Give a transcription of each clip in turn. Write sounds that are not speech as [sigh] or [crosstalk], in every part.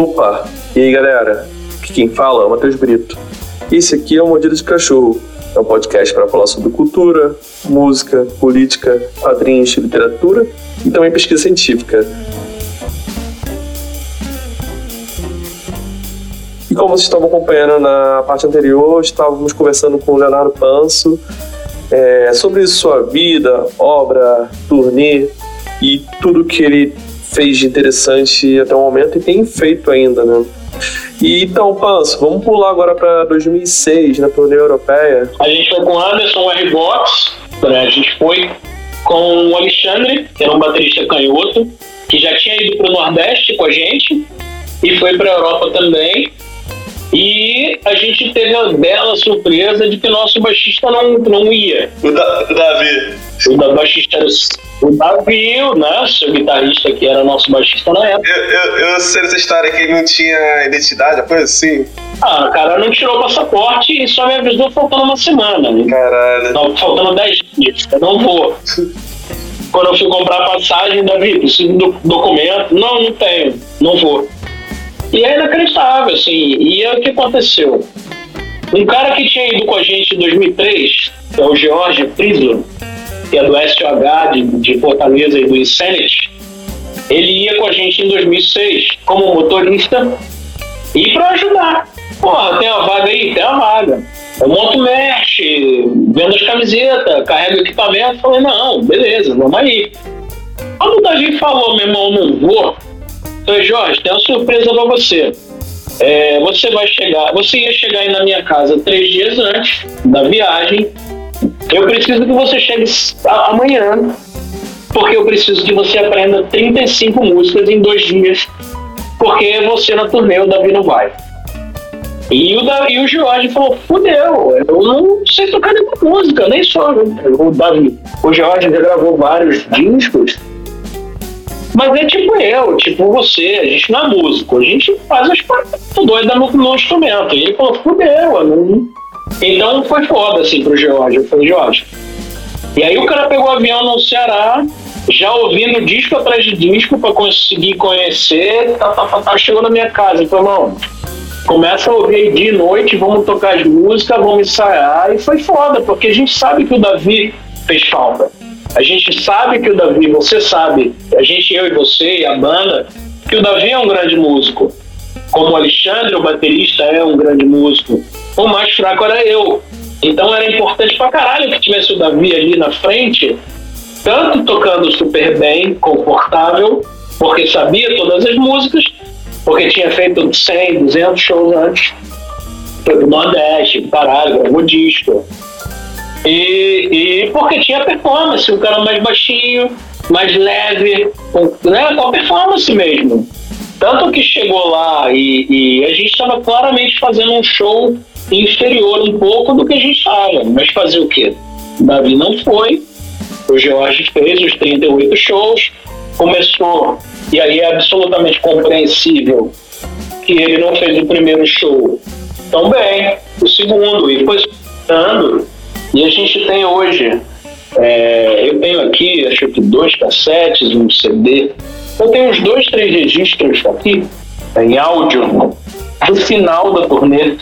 Opa! E aí galera, aqui quem fala é o Matheus Brito. Esse aqui é o Mordida de Cachorro, é um podcast para falar sobre cultura, música, política, quadrinhos, literatura e também pesquisa científica. E como vocês estavam acompanhando na parte anterior, estávamos conversando com o Leonardo Panso é, sobre sua vida, obra, turnê e tudo que ele fez de interessante até o momento e tem feito ainda, né? E então, Panso, vamos pular agora para 2006, na turnê europeia. A gente foi com o Anderson R. Box, né? a gente foi com o Alexandre, que era um baterista canhoto, que já tinha ido para o Nordeste com a gente e foi para a Europa também. E a gente teve a bela surpresa de que nosso baixista não, não ia. O, da, o Davi. O da baixista o Davi, né? Seu guitarrista que era nosso baixista na época. Eu, eu, eu sei dessa história que ele não tinha identidade, coisa assim. Ah, o cara não tirou o passaporte e só me avisou faltando uma semana. Né? Caralho. Não, faltando 10 dias. Eu não vou. Quando eu fui comprar a passagem, Davi, preciso do documento. Não, não tenho. Não vou. E é inacreditável, assim. E é o que aconteceu. Um cara que tinha ido com a gente em 2003, que é o George Priso, que é do SOH de, de Fortaleza e do Insanity, ele ia com a gente em 2006 como motorista e para ajudar. Porra, tem uma vaga aí? Tem uma vaga. Eu monto mesh, vendo as camisetas, carrego equipamento. Falei, não, beleza, vamos aí. Quando o Davi falou, meu irmão, não vou, falei, Jorge, tem uma surpresa para você. É, você vai chegar, você ia chegar aí na minha casa três dias antes da viagem eu preciso que você chegue amanhã, porque eu preciso que você aprenda 35 músicas em dois dias, porque você na turnê o Davi não vai. E o, Davi, e o Jorge falou: fudeu, eu não sei tocar nenhuma música, nem só o Davi. O Jorge já gravou vários discos, mas é tipo eu, tipo você, a gente não é músico, a gente faz as coisas doidas no, no instrumento. E ele falou: fudeu, eu não então foi foda, assim, pro George. Eu falei, George. E aí o cara pegou o avião no Ceará, já ouvindo disco atrás de disco para conseguir conhecer, tá, tá, tá, tá, chegou na minha casa. Então, não, começa a ouvir dia e noite, vamos tocar as músicas, vamos ensaiar. E foi foda, porque a gente sabe que o Davi fez falta. A gente sabe que o Davi, você sabe, a gente, eu e você e a banda, que o Davi é um grande músico. Como o Alexandre, o baterista, é um grande músico o mais fraco era eu. Então era importante pra caralho que tivesse o Davi ali na frente, tanto tocando super bem, confortável, porque sabia todas as músicas, porque tinha feito 100, 200 shows antes, pro Nordeste, caralho, gravou disco. E, e porque tinha performance, um cara mais baixinho, mais leve, com, né, com performance mesmo. Tanto que chegou lá e, e a gente estava claramente fazendo um show inferior um pouco do que a gente estava. Mas fazer o quê? Davi não foi, o George fez os 38 shows, começou, e aí é absolutamente compreensível que ele não fez o primeiro show tão bem, o segundo, e foi dando. E a gente tem hoje, é, eu tenho aqui, acho que dois cassetes, um CD, eu tenho uns dois, três registros aqui, em áudio, do final da turnê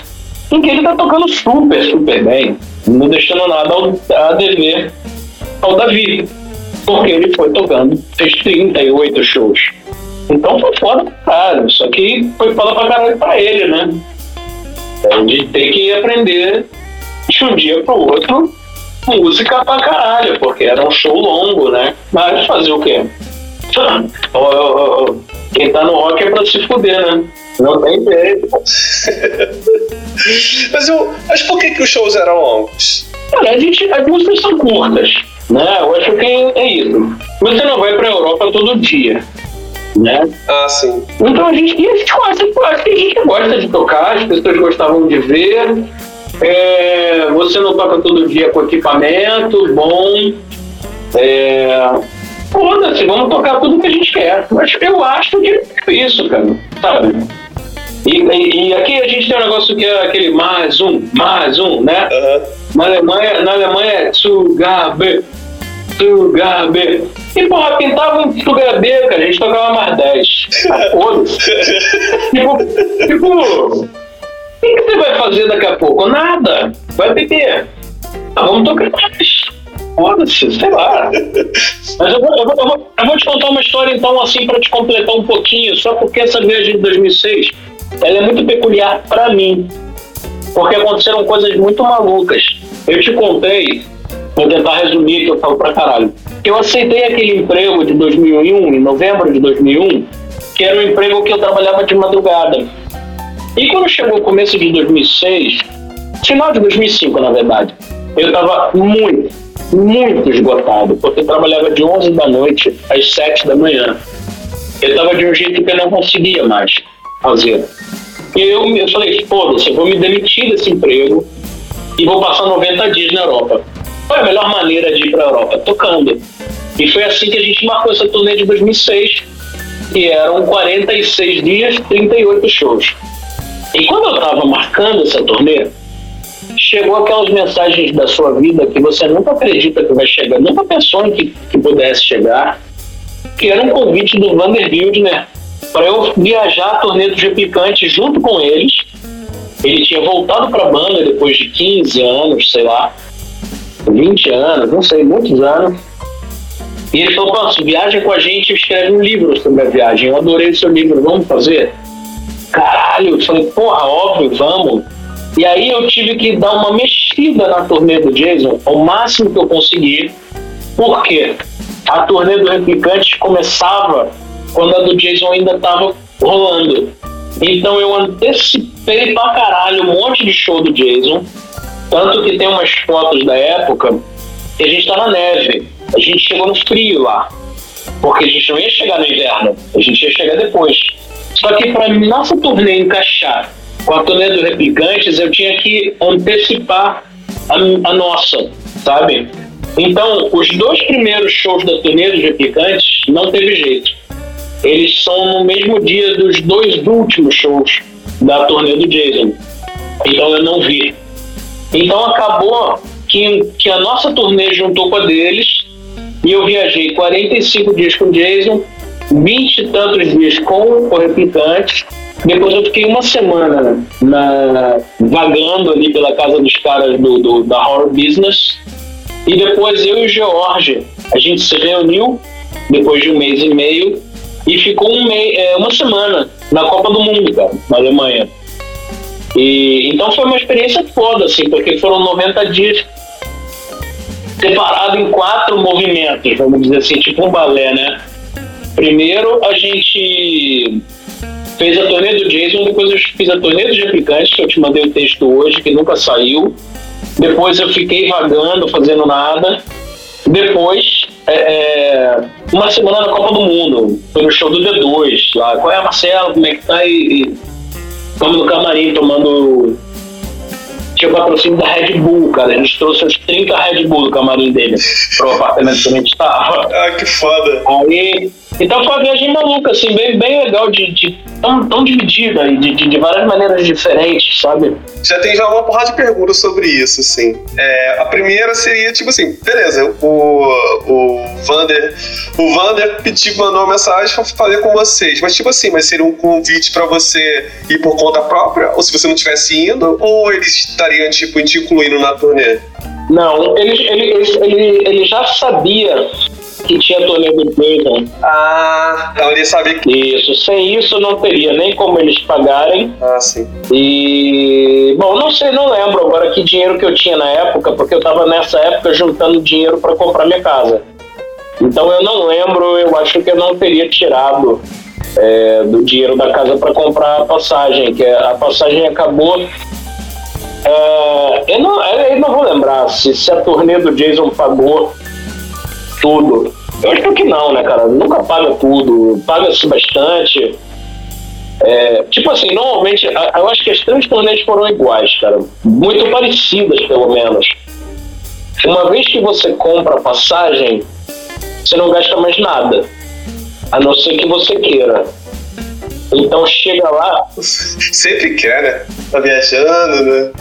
em que ele tá tocando super, super bem, não deixando nada a dever ao Davi, porque ele foi tocando, fez 38 shows. Então foi foda pra caralho, só que foi foda pra caralho pra ele, né? É, de ter que aprender de um dia pro outro música pra caralho, porque era um show longo, né? Mas fazer o quê? Quem tá no rock é pra se fuder, né? Não tem jeito. [laughs] mas, eu, mas por que, que os shows eram longos? A gente, as músicas são curtas, né? Eu acho que é isso. Você não vai pra Europa todo dia. Né? Ah, sim. Então a gente, a gente gosta, acho que a gente gosta de tocar, as pessoas gostavam de ver. É, você não toca todo dia com equipamento bom. É, Foda-se, vamos tocar tudo que a gente quer. Mas eu acho que é isso, cara. Sabe? E, e, aqui a gente tem um negócio que é aquele mais um, mais um, né? Uhum. Na Alemanha, na Alemanha é Zugabe, Zugabe. E porra, pintava um Zugabe, cara, a gente tocava mais 10. Ah, Foda-se. [laughs] tipo, tipo, o que, que você vai fazer daqui a pouco? Nada. Vai beber. Ah, vamos tocar mais. Foda-se, sei lá. Mas eu vou, eu, vou, eu, vou, te contar uma história, então, assim, para te completar um pouquinho, só porque essa viagem de 2006 ela é muito peculiar para mim. Porque aconteceram coisas muito malucas. Eu te contei, vou tentar resumir que eu falo pra caralho. Eu aceitei aquele emprego de 2001, em novembro de 2001, que era um emprego que eu trabalhava de madrugada. E quando chegou o começo de 2006, final de 2005, na verdade, eu estava muito, muito esgotado, porque trabalhava de 11 da noite às 7 da manhã. Eu estava de um jeito que eu não conseguia mais fazer. E eu, eu falei, foda-se, eu vou me demitir desse emprego e vou passar 90 dias na Europa. Qual é a melhor maneira de ir para a Europa? Tocando. E foi assim que a gente marcou essa turnê de 2006, que eram 46 dias, 38 shows. E quando eu estava marcando essa turnê, chegou aquelas mensagens da sua vida que você nunca acredita que vai chegar, nunca pensou em que, que pudesse chegar, que era um convite do Vander Wildner para eu viajar a turnê dos replicantes junto com eles. Ele tinha voltado para a banda depois de 15 anos, sei lá, 20 anos, não sei, muitos anos. E ele falou, Panso, viaja com a gente escreve um livro sobre a viagem. Eu adorei o seu livro, vamos fazer? Caralho, eu falei, porra, óbvio, vamos. E aí eu tive que dar uma mexida na turnê do Jason, ao máximo que eu consegui. Por quê? A turnê do Replicantes começava quando a do Jason ainda estava rolando. Então eu antecipei pra caralho um monte de show do Jason. Tanto que tem umas fotos da época que a gente tá na neve. A gente chegou no frio lá. Porque a gente não ia chegar no inverno, a gente ia chegar depois. Só que para nossa turnê encaixar com a turnê dos replicantes, eu tinha que antecipar a, a nossa, sabe? Então, os dois primeiros shows da turnê dos replicantes não teve jeito eles são no mesmo dia dos dois últimos shows da turnê do Jason. Então eu não vi. Então acabou que, que a nossa turnê juntou com a deles e eu viajei 45 dias com o Jason, 20 e tantos dias com o Replicante. Depois eu fiquei uma semana na, vagando ali pela casa dos caras do, do, da Horror Business. E depois eu e o George, a gente se reuniu depois de um mês e meio e ficou um mei, é, uma semana na Copa do Mundo, cara, na Alemanha. E, então foi uma experiência foda, assim, porque foram 90 dias separado em quatro movimentos, vamos dizer assim, tipo um balé, né? Primeiro a gente fez a turnê do Jason, depois eu fiz a turnê dos replicantes, que eu te mandei o texto hoje, que nunca saiu. Depois eu fiquei vagando, fazendo nada. Depois é, é, uma semana na Copa do Mundo. Foi no show do D2 lá. Qual é, Marcelo? Como é que tá? E, estamos no camarim tomando. Tinha o patrocínio da Red Bull, cara. A gente trouxe uns 30 Red Bull do camarim dele pro apartamento que a gente tava. Ah, que foda. Aí então foi uma viagem maluca, assim, bem, bem legal, de, de tão, tão dividida e de, de, de, várias maneiras diferentes, sabe? Já tem já uma porrada de perguntas sobre isso, assim. É, a primeira seria, tipo assim, beleza, o, o Vander, o Vander pediu, mandou uma mensagem pra fazer com vocês, mas tipo assim, mas seria um convite para você ir por conta própria, ou se você não estivesse indo, ou eles estariam, tipo, te incluindo na turnê? Não, ele, ele, ele, ele já sabia que tinha turnê do Clayton. Ah, então ele sabia que. Isso, sem isso não teria nem como eles pagarem. Ah, sim. E. Bom, não sei, não lembro agora que dinheiro que eu tinha na época, porque eu tava nessa época juntando dinheiro para comprar minha casa. Então eu não lembro, eu acho que eu não teria tirado é, do dinheiro da casa para comprar a passagem, que a passagem acabou. É, eu, não, eu não vou lembrar se, se a turnê do Jason pagou tudo. Eu acho que não, né, cara? Nunca paga tudo, paga-se bastante. É, tipo assim, normalmente, eu acho que as três turnês foram iguais, cara. Muito parecidas, pelo menos. Uma vez que você compra a passagem, você não gasta mais nada. A não ser que você queira. Então chega lá. Sempre quer, né? Tá viajando, né?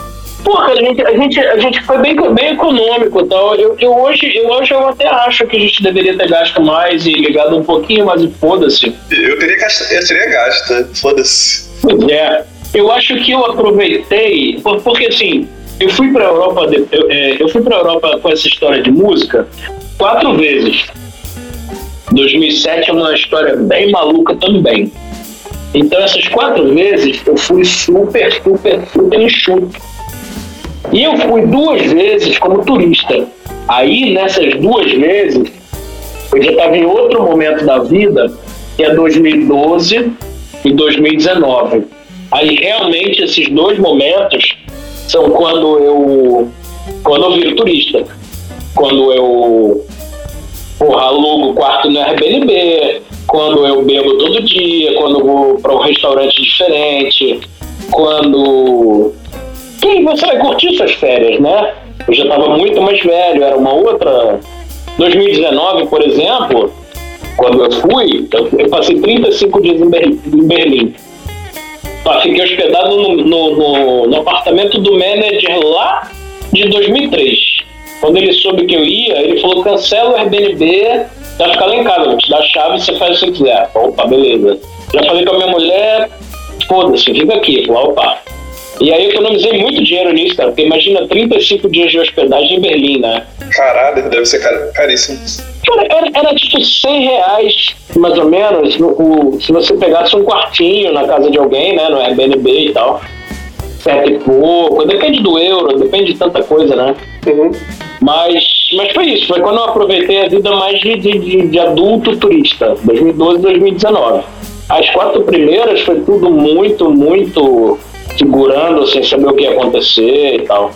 Porra, a gente, a gente, a gente foi bem, bem econômico tal. Eu, eu, hoje, eu hoje eu até acho que a gente deveria ter gasto mais e ligado um pouquinho mais e foda-se. Eu teria gasto, eu teria gasto, foda-se. É. Eu acho que eu aproveitei, porque assim, eu fui para Europa, eu, é, eu fui para Europa com essa história de música quatro vezes. 2007 é uma história bem maluca também. Então essas quatro vezes eu fui super, super, super enxuto. E eu fui duas vezes como turista. Aí nessas duas vezes eu já estava em outro momento da vida, que é 2012 e 2019. Aí realmente esses dois momentos são quando eu quando eu viro turista, quando eu porra, alugo quarto no Airbnb, quando eu bebo todo dia, quando vou para um restaurante diferente, quando. Quem você vai curtir suas férias, né? Eu já estava muito mais velho, era uma outra. 2019, por exemplo, quando eu fui, eu passei 35 dias em Berlim. Fiquei hospedado no, no, no, no apartamento do manager lá de 2003. Quando ele soube que eu ia, ele falou: cancela o Airbnb, vai ficar lá em casa, vou te dar a chave você faz o que quiser. Opa, beleza. Já falei com a minha mulher, foda-se, fica aqui. Falei, opa. E aí eu economizei muito dinheiro nisso, cara, porque imagina 35 dias de hospedagem em Berlim, né? Caralho, deve ser caríssimo. Cara, era, era tipo 100 reais, mais ou menos, no, o, se você pegasse um quartinho na casa de alguém, né, no Airbnb e tal. Sete e pouco, depende do euro, depende de tanta coisa, né? Uhum. Mas, mas foi isso, foi quando eu aproveitei a vida mais de, de, de adulto turista, 2012 2019. As quatro primeiras foi tudo muito, muito segurando, sem saber o que ia acontecer e tal.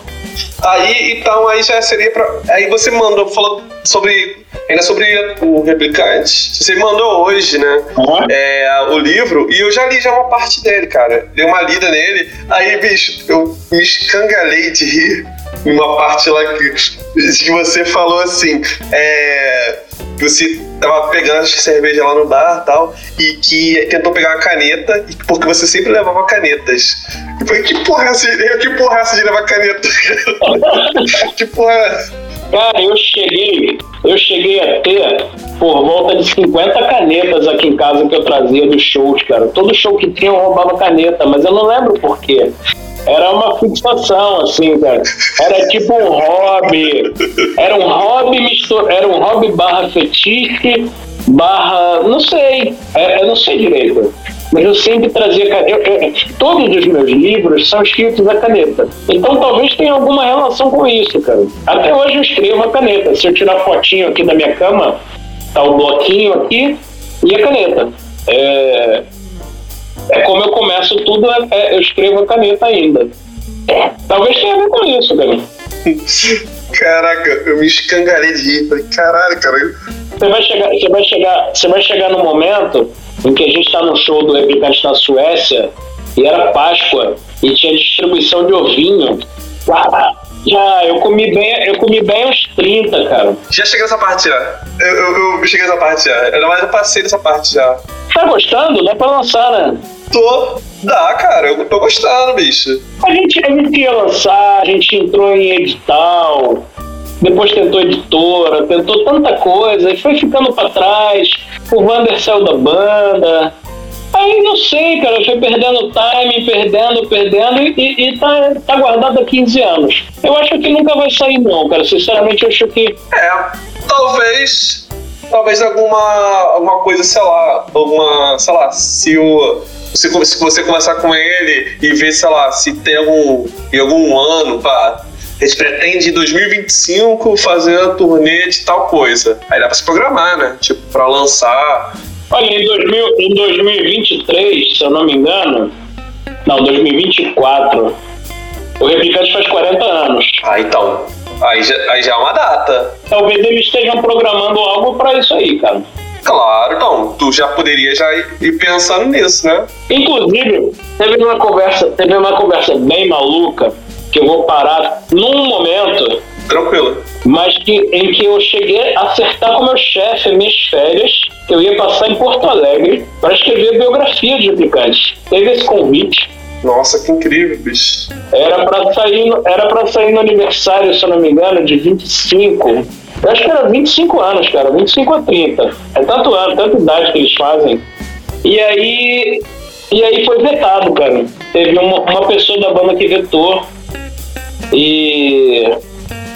Aí, então, aí já seria pra. Aí você mandou, falou sobre. Ainda sobre o replicante. Você mandou hoje, né? Uhum. É, o livro, e eu já li já uma parte dele, cara. Dei uma lida nele. Aí, bicho, eu me escangalei de rir uma parte lá que, que você falou assim. É, você tava pegando cerveja lá no bar e tal, e que tentou pegar uma caneta, porque você sempre levava canetas. Eu falei, que porra é essa, que porra é essa de levar caneta? [laughs] que porra é Cara, eu cheguei, eu cheguei a ter por volta de 50 canetas aqui em casa que eu trazia dos shows, cara. Todo show que tinha eu roubava caneta, mas eu não lembro por quê era uma fixação, assim, cara. Era tipo um hobby. Era um hobby mistur... era um hobby barra fetiche, barra. não sei. É, eu não sei direito. Mas eu sempre trazia. Todos os meus livros são escritos a caneta. Então talvez tenha alguma relação com isso, cara. Até hoje eu escrevo a caneta. Se eu tirar fotinho aqui da minha cama, tá o bloquinho aqui e a caneta. É, é como eu começo tudo, é, é, eu escrevo a caneta ainda. Talvez tenha a ver com isso, cara. Caraca, eu me escangarei de rir. Falei, caralho, cara. Você vai chegar, você vai chegar, você vai chegar no momento em que a gente está no show do Replicante na Suécia e era Páscoa e tinha distribuição de ovinho. Ah, já, eu comi bem, eu comi bem uns 30, cara. Já cheguei nessa parte já. Eu, eu, eu cheguei nessa parte já. Ainda mais eu passei dessa parte já. Tá gostando? Dá pra lançar, né? Tô. Dá, cara. Eu tô gostando, bicho. A gente, a gente ia lançar, a gente entrou em edital, depois tentou editora, tentou tanta coisa, e foi ficando pra trás. O Wander saiu da banda. Aí não sei, cara, eu fui perdendo time, perdendo, perdendo, e, e tá, tá guardado há 15 anos. Eu acho que nunca vai sair, não, cara. Sinceramente, eu acho que. É, talvez talvez alguma, alguma coisa, sei lá, alguma, sei lá, se o se, se você conversar com ele e ver, sei lá, se tem algum em algum ano, pá, gente pretende em 2025 fazer a turnê de tal coisa. Aí dá pra se programar, né? Tipo, pra lançar. Olha, em, 2000, em 2023, se eu não me engano, não, 2024, o Replicante faz 40 anos. Ah, então. Aí já, aí já é uma data. Talvez eles estejam programando algo para isso aí, cara. Claro, então, tu já poderia já ir pensando nisso, né? Inclusive, teve uma conversa, teve uma conversa bem maluca que eu vou parar num momento. Tranquilo. Mas que, em que eu cheguei a acertar com meu chefe minhas férias, que eu ia passar em Porto Alegre para escrever a biografia de Replicante. Teve esse convite Nossa, que incrível, bicho. Era pra sair, era pra sair no aniversário, se eu não me engano, de 25. Eu acho que era 25 anos, cara, 25 a 30. É tanto ano, tanta idade que eles fazem. E aí. E aí foi vetado, cara. Teve uma, uma pessoa da banda que vetou. E.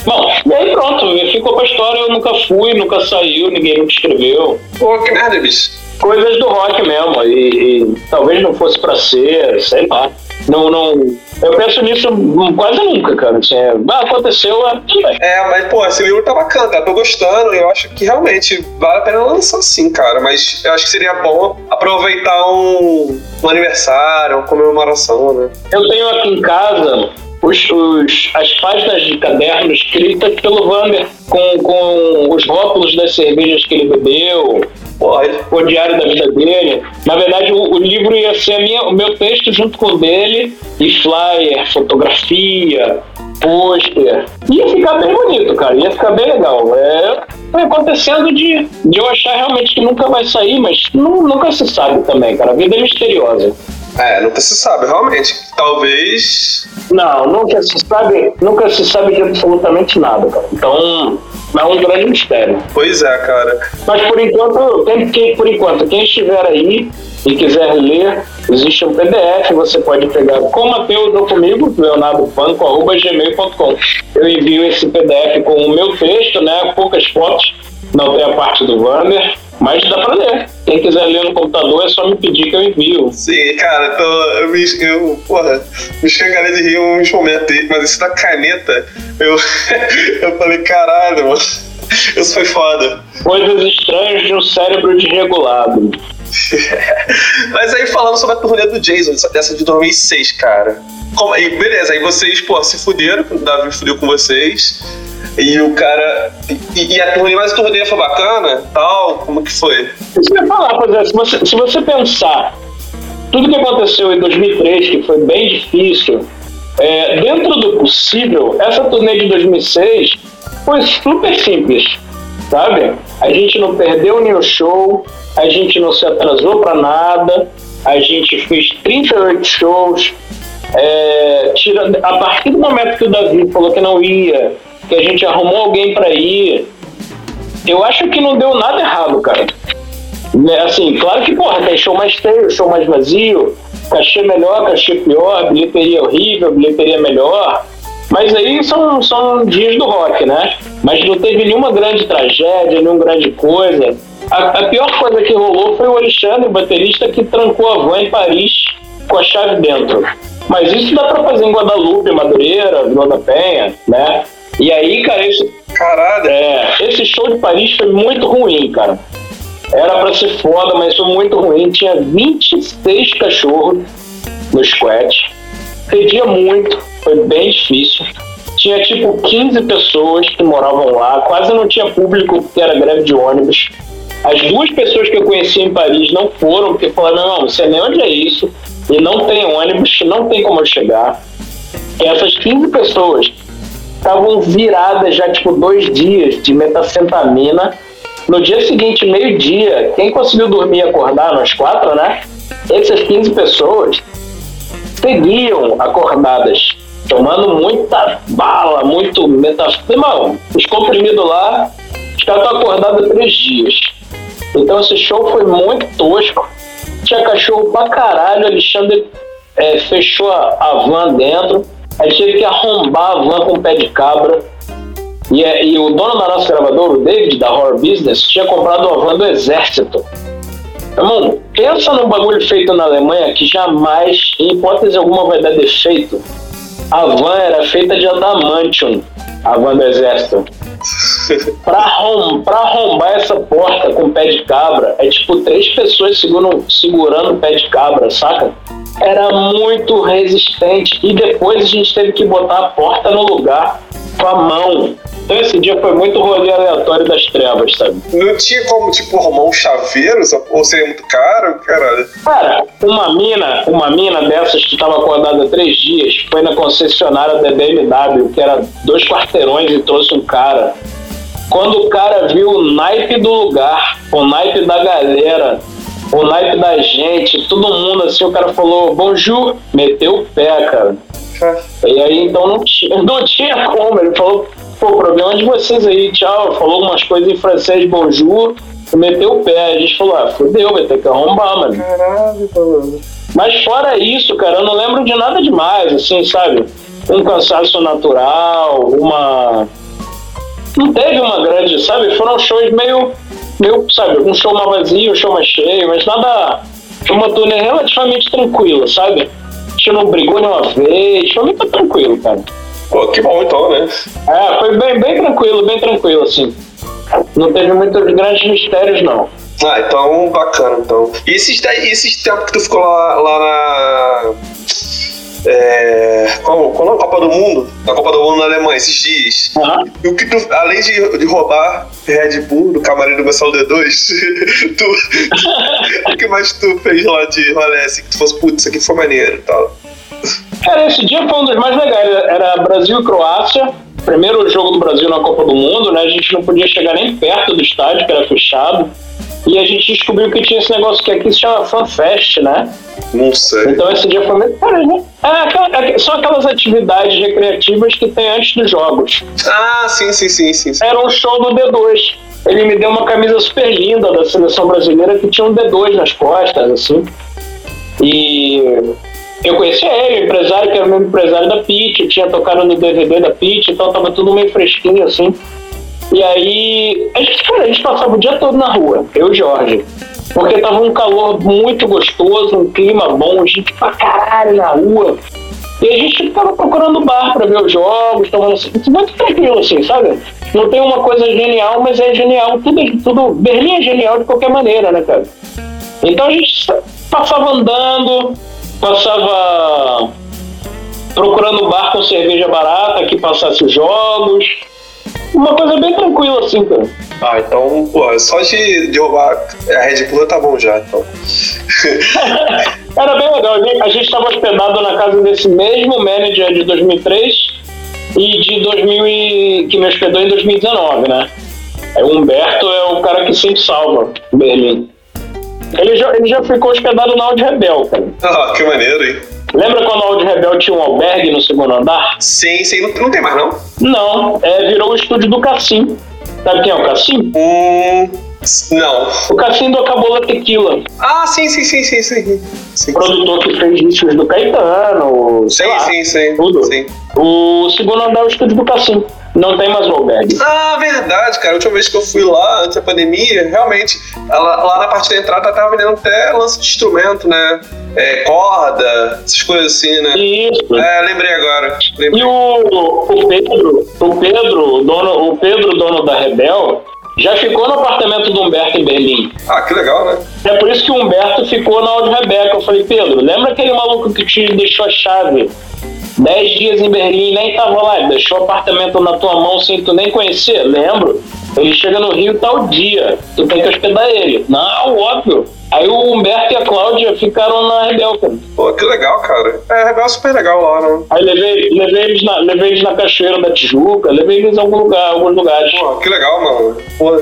Bom, e aí pronto, ficou pra história, eu nunca fui, nunca saiu, ninguém nunca escreveu. Pô, que merda, bicho. Coisas do rock mesmo, e, e talvez não fosse pra ser, sei lá. Não, não. Eu penso nisso quase nunca, cara. Assim, é, ah, aconteceu, é, tudo bem. É, mas, pô, esse livro tá bacana, cara. Tô gostando e eu acho que realmente vale a pena lançar sim, cara. Mas eu acho que seria bom aproveitar um, um aniversário, uma comemoração, né? Eu tenho aqui em casa os, os, as páginas de caderno escritas pelo Vander, com, com os rótulos das cervejas que ele bebeu, o diário da vida dele. Na verdade, o, o livro ia ser minha, o meu texto junto com o dele, e flyer, fotografia, pôster. Ia ficar bem bonito, cara, ia ficar bem legal. É, foi acontecendo de, de eu achar realmente que nunca vai sair, mas não, nunca se sabe também, cara. A vida é misteriosa. É, nunca se sabe, realmente. Talvez. Não, nunca se sabe, nunca se sabe de absolutamente nada, cara. Então, é um grande mistério. Pois é, cara. Mas por enquanto, quem, quem, por enquanto, quem estiver aí e quiser ler, existe um PDF, você pode pegar Comateudo comigo, leonardopanco.gmail.com. Eu envio esse PDF com o meu texto, né? Poucas fotos, não tem a parte do Wander mas dá pra ler. Quem quiser ler no computador é só me pedir que eu envio. Sim, cara, então, eu, me, eu, porra, me escangalhei de rir uns momentos, mas isso da caneta, eu, [laughs] eu falei, caralho, mano, isso foi foda. Coisas estranhas de um cérebro desregulado. [laughs] mas aí falando sobre a turnê do Jason, dessa de 2006, cara. Como, aí, beleza, aí vocês, pô, se fuderam, o Davi fudeu com vocês. E o cara. E, e a turnê, mas a turnê foi bacana tal? Como que foi? Isso que eu ia falar, por exemplo, se você, se você pensar tudo que aconteceu em 2003, que foi bem difícil, é, dentro do possível, essa turnê de 2006 foi super simples, sabe? A gente não perdeu nenhum show, a gente não se atrasou para nada, a gente fez 38 shows. É, tira, a partir do momento que o Davi falou que não ia, que a gente arrumou alguém para ir. Eu acho que não deu nada errado, cara. Né, assim, claro que, porra, tem show mais feio, show mais vazio, cachê melhor, cachê pior, bilheteria horrível, bilheteria melhor. Mas aí são, são dias do rock, né? Mas não teve nenhuma grande tragédia, nenhuma grande coisa. A, a pior coisa que rolou foi o Alexandre, o baterista, que trancou a van em Paris com a chave dentro. Mas isso dá pra fazer em Guadalupe, Madureira, Vila da Penha, né? E aí, cara, esse, Caralho. É, esse show de Paris foi muito ruim, cara. Era pra ser foda, mas foi muito ruim. Tinha 26 cachorros no squat. Pedia muito, foi bem difícil. Tinha tipo 15 pessoas que moravam lá, quase não tinha público porque era greve de ônibus. As duas pessoas que eu conheci em Paris não foram, porque falaram: não, não sei nem onde é isso, e não tem ônibus, não tem como eu chegar. E essas 15 pessoas estavam viradas já, tipo, dois dias de metafentamina. No dia seguinte, meio-dia, quem conseguiu dormir e acordar, nós quatro, né? Essas 15 pessoas seguiam acordadas, tomando muita bala, muito metafentamina. Os comprimidos lá, os caras estão acordados três dias. Então esse show foi muito tosco. Tinha cachorro pra caralho, Alexandre é, fechou a van dentro a gente teve que arrombar a van com pé de cabra. E, é, e o dono da nossa gravadora, o David, da Horror Business, tinha comprado uma van do exército. Irmão, pensa num bagulho feito na Alemanha que jamais, em hipótese alguma, vai dar defeito. A van era feita de adamantium, a van do exército. Pra, arrom pra arrombar essa porta com pé de cabra, é tipo três pessoas segurando, segurando o pé de cabra, saca? era muito resistente e depois a gente teve que botar a porta no lugar com a mão. Então esse dia foi muito rolê aleatório das trevas, sabe? Não tinha como, tipo, arrumar um chaveiro? Ou seria muito caro? Caralho. Cara, uma mina, uma mina dessas que estava acordada há três dias, foi na concessionária da BMW, que era dois quarteirões, e trouxe um cara. Quando o cara viu o naipe do lugar, o naipe da galera, o naipe da gente, todo mundo assim, o cara falou, bonjour, meteu o pé, cara. E aí então não tinha, [laughs] não tinha como, ele falou, pô, o problema é de vocês aí, tchau, falou umas coisas em francês, bonjour, meteu o pé, a gente falou, ah, fudeu, vai ter que arrombar, mano. Caralho. Mas fora isso, cara, eu não lembro de nada demais, assim, sabe? Um cansaço natural, uma. Não teve uma grande, sabe? Foram shows meio, meio, sabe? Um show mais vazio, um show mais cheio, mas nada. Foi uma turnê relativamente tranquila, sabe? A gente não brigou nenhuma vez, foi muito tranquilo, cara. Pô, que bom então, né? É, foi bem, bem tranquilo, bem tranquilo, assim. Não teve muitos grandes mistérios, não. Ah, então bacana, então. E esses, esses tempos que tu ficou lá, lá na. É, qual, qual é a Copa do Mundo? Na Copa do Mundo na Alemanha, esses dias. E o que tu, além de, de roubar Red Bull do camarim do Marcelo D2, [laughs] tu, o que mais tu fez lá de rolê assim, que tu fosse, putz, isso aqui foi maneiro e tal? Cara, esse dia foi um dos mais legais. Era Brasil e Croácia. Primeiro jogo do Brasil na Copa do Mundo, né? A gente não podia chegar nem perto do estádio, que era fechado. E a gente descobriu que tinha esse negócio que aqui se chama FanFest, né? Não sei. Então esse dia foi muito. Cara, né? É, é- são aquelas atividades recreativas que tem antes dos jogos. Ah, sim, sim, sim, sim. sim. Era um show do D2. Ele me deu uma camisa super linda da seleção brasileira que tinha um D2 nas costas, assim. E eu conhecia ele, o empresário, que era o mesmo empresário da Pitch, eu tinha tocado no DVD da Pitch, então tava tudo meio fresquinho, assim. E aí, a gente, cara, a gente passava o dia todo na rua, eu e Jorge. Porque tava um calor muito gostoso, um clima bom, gente pra caralho na rua. E a gente ficava procurando bar pra ver os jogos, tomando assim, muito tranquilo, assim, sabe? Não tem uma coisa genial, mas é genial. Tudo, tudo, Berlim é genial de qualquer maneira, né, cara? Então a gente passava andando, passava procurando bar com cerveja barata que passasse os jogos. Uma coisa bem tranquila, assim, cara. Ah, então, pô, só de, de roubar a Red Bull tá bom já, então. [laughs] Era bem legal. A gente- estava hospedado na casa desse mesmo manager de 2003 e de 2000 e, que me hospedou em 2019, né? Aí o Humberto é o cara que sempre salva Berlim. Ele já, ele já ficou hospedado na Audi Rebel, cara. Ah, que maneiro, hein? Lembra quando a Audi Rebel tinha um albergue no segundo andar? Sim, sim, não, não tem mais não? Não, é, virou o estúdio do Cassim. Sabe quem é o Cassim? Hum. Não. O Cassim do Cabola Tequila. Ah, sim, sim, sim, sim, sim. Sim, Produtor que fez discos do Caetano, sei sim, lá. sim, sim. tudo. sim. O segundo andar é o estúdio do Cassim. Não tem mais albergue. Ah, verdade, cara. A última vez que eu fui lá, antes da pandemia, realmente, ela- lá na parte da entrada tava vendendo até lance de instrumento, né? É, corda, essas coisas assim, né? Isso. É, lembrei agora. E Lembrei. o, o Pedro, o Pedro, o dono, o Pedro, dono da Rebel, já ficou no apartamento do Humberto em Berlim. Ah, que legal, né? É por isso que o Humberto ficou na Audi Rebeca. Eu falei, Pedro, lembra aquele maluco que te deixou a chave? Dez dias em Berlim, nem tava lá, ele deixou o apartamento na tua mão sem tu nem conhecer? Lembro. Ele chega no Rio tal dia, tu tem que hospedar ele. Não, óbvio. Aí o Humberto e a Cláudia ficaram na Rebel, cara. Pô, que legal, cara. É, a Rebel é super legal lá, né? Aí levei, levei, eles na, levei eles na Cachoeira da Tijuca, levei eles em algum lugar, alguns lugares. Pô, que legal, mano. Pô,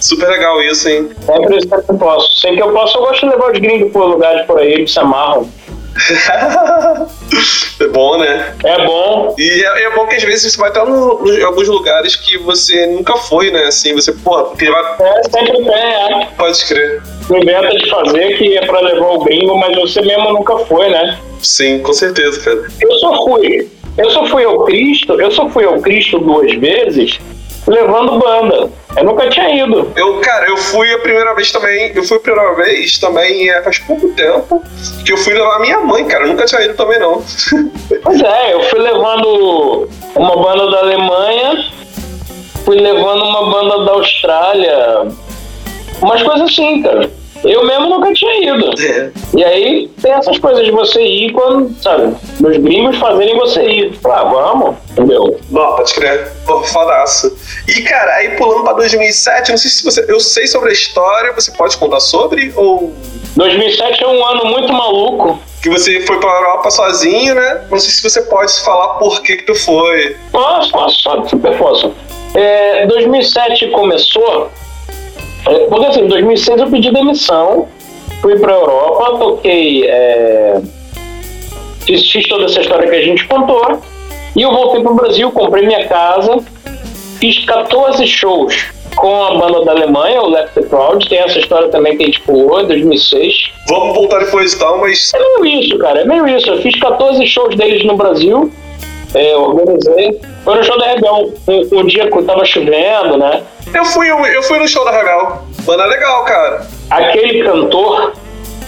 super legal isso, hein? Sempre, sempre que eu posso. Sempre que eu posso, eu gosto de levar os gringos por lugares por aí, eles se amarram. [laughs] é bom, né? É bom, E é, é bom que às vezes você vai estar no- em alguns lugares que você nunca foi, né? Assim, você, pô, que vai- é, sempre tem, é. pode crer. inventa de fazer que é pra levar o gringo, mas você mesmo nunca foi, né? Sim, com certeza, cara. Eu só fui, eu só fui ao Cristo, eu só fui ao Cristo duas vezes levando banda. Eu nunca tinha ido. Eu, cara, eu fui a primeira vez também. Eu fui a primeira vez também é, faz pouco tempo. Que eu fui levar minha mãe, cara. Eu nunca tinha ido também, não. [laughs] Pois é, eu fui levando uma banda da Alemanha, fui levando uma banda da Austrália, umas coisas assim, cara. Eu mesmo nunca tinha ido. É. E aí tem essas coisas de você ir quando, sabe, meus gringos fazerem você ir. Ah, vamos, entendeu? Não, pode crer. Pô, fodaço. E, cara, aí pulando pra 2007, não sei se você. Eu sei sobre a história, você pode contar sobre? Ou 2007 é um ano muito maluco. que você foi pra Europa sozinho, né? Não sei se você pode falar por que que tu foi. Posso, posso, super posso. É, 2007 começou, é, porque assim, em 2006 eu pedi demissão fui pra Europa, toquei. É, fiz, fiz toda essa história que a gente contou. E eu voltei pro Brasil, comprei minha casa, fiz 14 shows com a banda da Alemanha, o Left the Crowd. Tem essa história também que a gente pulou, em 2006. Vamos voltar depois e tal, mas. É meio isso, cara, é meio isso. Eu fiz 14 shows deles no Brasil, é, organizei. Foi no show da Rebel, um, um dia que tava chovendo, né? Eu fui, eu fui no show da Rebel. Banda legal, cara. Aquele cantor,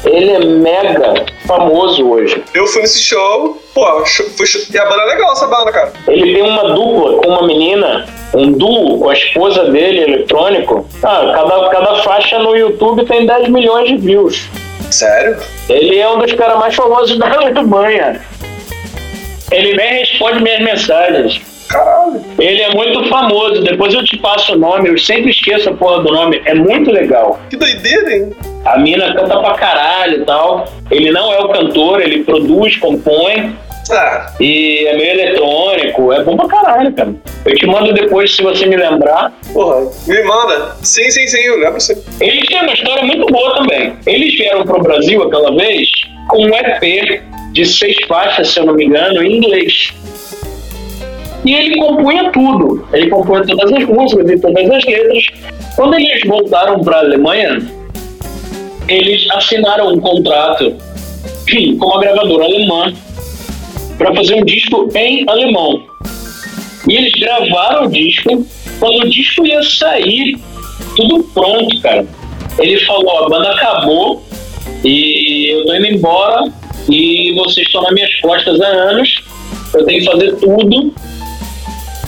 ele é mega famoso hoje. Eu fui nesse show, pô, show- e a banda é legal, essa banda, cara. Ele tem uma dupla com uma menina, um duo com a esposa dele, eletrônico. Ah, cada, cada faixa no YouTube tem 10 milhões de views. Sério? Ele é um dos caras mais famosos [laughs] da Alemanha. Ele nem responde minhas mensagens. Caralho. Ele é muito famoso. Depois eu te passo o nome, eu sempre esqueço a porra do nome. É muito legal. Que doideira, hein? A mina canta pra caralho e tal. Ele não é o cantor, ele produz, compõe. Ah, E é meio eletrônico. É bom pra caralho, cara. Eu te mando depois, se você me lembrar. porra. Me manda. Sim, sim, sim, eu lembro sim. Eles têm uma história muito boa também. Eles vieram pro Brasil aquela vez com um EP de seis faixas, se eu não me engano, em inglês. E ele compunha tudo. Ele compunha todas as músicas e todas as letras. Quando eles voltaram para a Alemanha, eles assinaram um contrato com uma gravadora alemã para fazer um disco em alemão. E eles gravaram o disco. Quando o disco ia sair, tudo pronto, cara. Ele falou: a banda acabou e eu tô indo embora e vocês estão nas minhas costas há anos. Eu tenho que fazer tudo.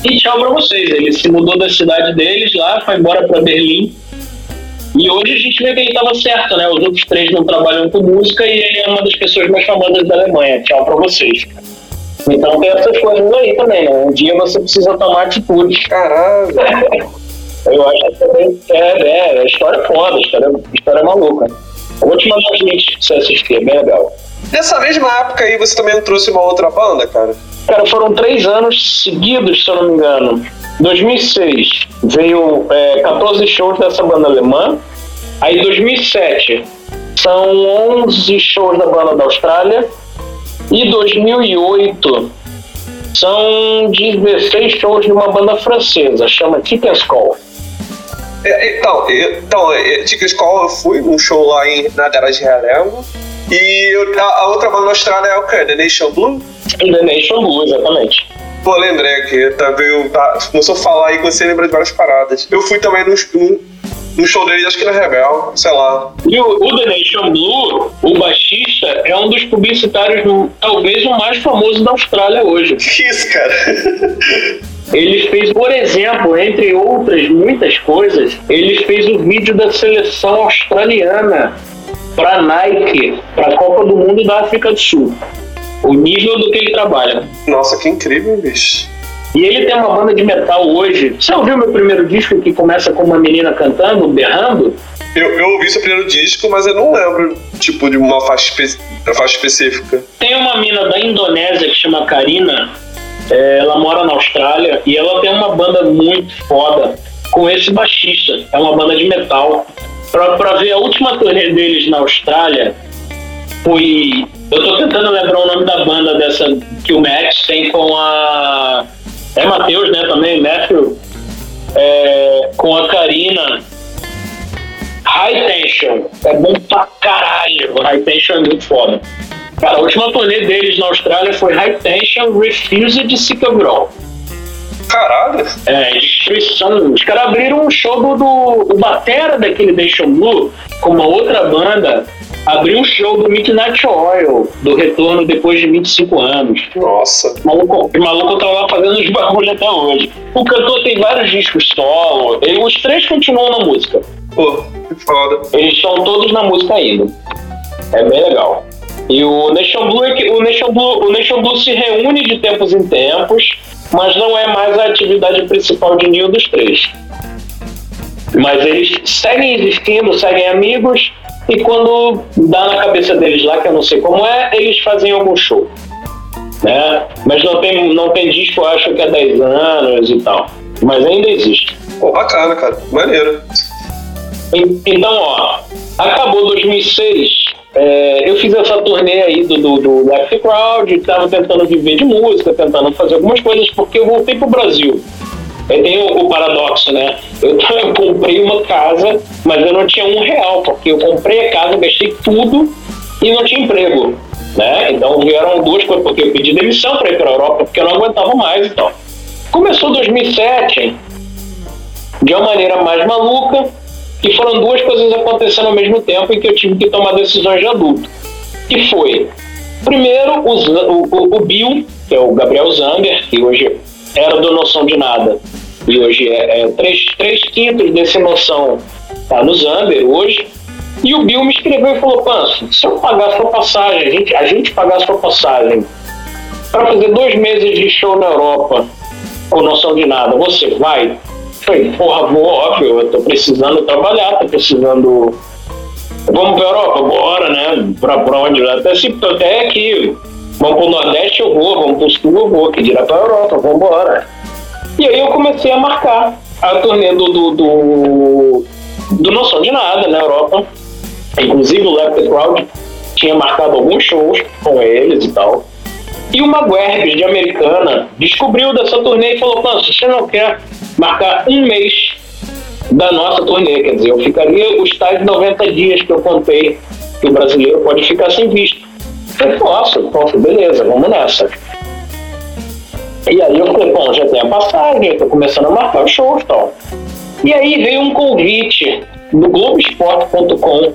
E tchau pra vocês. Ele se mudou da cidade deles lá, foi embora pra Berlim. E hoje a gente vê que ele tava certo, né? Os outros três não trabalham com música e ele é uma das pessoas mais famosas da Alemanha. Tchau pra vocês. Então tem essas coisas aí também, né? Um dia você precisa tomar atitude. Caralho. [laughs] Eu acho que também é, é, a história é foda, a história, a história é maluca. Eu vou te mandar os links pra você assistir, é bem legal. Nessa mesma época aí, você também trouxe uma outra banda, cara? Cara, foram três anos seguidos, se eu não me engano. 2006 veio é, 14 shows dessa banda alemã. Aí 2007 são 11 shows da banda da Austrália. E 2008 são 16 shows de uma banda francesa, chama Kick Skull. É, Então, eu- então é, Tica Escola, eu fui num show lá em, na de Realengo. E eu- a, a outra banda na Austrália é o quê? The Nation Blue? The Nation Blue, exatamente. Pô, lembrei aqui, tá, veio, tá, começou a falar aí que você lembra de várias paradas. Eu fui também num, num, num show deles, acho que na Rebel, sei lá. E o, o The Nation Blue, o baixista, é um dos publicitários, do- talvez o mais famoso da Austrália hoje. [laughs] Que isso, cara? Ele fez, por exemplo, entre outras muitas coisas, ele fez o vídeo da seleção australiana para Nike, para a Copa do Mundo da África do Sul. O nível do que ele trabalha. Nossa, que incrível, bicho. E ele tem uma banda de metal hoje. Você ouviu meu primeiro disco que começa com uma menina cantando, berrando? Eu, eu ouvi seu primeiro disco, mas eu não lembro, tipo, de uma faixa, espe- uma faixa específica. Tem uma mina da Indonésia que chama Karina. é, ela mora na Austrália e ela tem uma banda muito foda com esse baixista. É uma banda de metal. Pra, pra ver a última turnê deles na Austrália, foi. Eu tô tentando lembrar o nome da banda dessa que o Max tem com a. É Matheus, né? Também, Matthew. É, com a Karina. High Tension. É bom pra caralho. High Tension é muito foda. Cara, a última turnê deles na Austrália foi High Tension Refused Sicker Growl. Caralho. É, destruição. Os caras abriram um show do, do o Batera daquele Nation Blue com uma outra banda. Abriu um show do Midnight Oil, do retorno depois de 25 anos. Nossa. O maluco, o maluco tá lá fazendo os bagulho até hoje. O cantor tem vários discos solo. Ele, os três continuam na música. Pô, que foda. Eles estão todos na música ainda. É bem legal. E o Nation Blue, é que- o Nation Blue, o Nation Blue se reúne de tempos em tempos, mas não é mais a atividade principal de nenhum dos três. Mas eles seguem existindo, seguem amigos, e quando dá na cabeça deles lá, que eu não sei como é, eles fazem algum show. Né? Mas não tem, não tem disco, acho que há 10 anos e tal. Mas ainda existe. Pô, bacana, cara. Maneiro. En- Então, ó, Acabou 2006, é, eu fiz essa turnê aí do, do, do Left Crowd, estava tentando viver de música, tentando fazer algumas coisas, porque eu voltei pro Brasil. Aí tem o, paradoxo, né? Eu, [laughs] eu, comprei uma casa, mas eu não tinha um real, porque eu comprei a casa, gastei tudo e não tinha emprego. Né? Então vieram duas coisas, porque eu pedi demissão para ir para a Europa, porque eu não aguentava mais então. Começou 2007 de uma maneira mais maluca, e foram duas coisas acontecendo ao mesmo tempo em que eu tive que tomar decisões de adulto. Que foi, primeiro, o, o, o Bill, que é o Gabriel Zander, que hoje era do Noção de Nada, e hoje é, é três, três quintos desse Noção tá no Zander hoje. E o Bill me escreveu e falou: Panso, se eu pagar sua passagem, a gente, a gente pagar sua passagem para fazer dois meses de show na Europa com noção de nada, você vai? Falei, porra, vou, óbvio, eu tô precisando trabalhar, tô precisando. Vamos pra Europa? Bora, né? Pra onde? Até, se, até aqui. Vamos pro Nordeste, eu vou, vamos pro Sul, eu vou, que dirá pra Europa, vamos embora. E aí eu comecei a marcar a turnê do, do, do, do Noção de Nada na Europa. Inclusive o Left Crowd tinha marcado alguns shows com eles e tal. E uma Maguerbes, de Americana, descobriu dessa turnê e falou: Panso, você não quer marcar um mês da nossa turnê? Quer dizer, eu ficaria os tais 90 dias que eu contei que o brasileiro pode ficar sem visto. Eu posso, posso, beleza, vamos nessa. E aí eu falei, bom, já tem a passagem, estou começando a marcar os shows e tal. E aí veio um convite do Globoesporte.com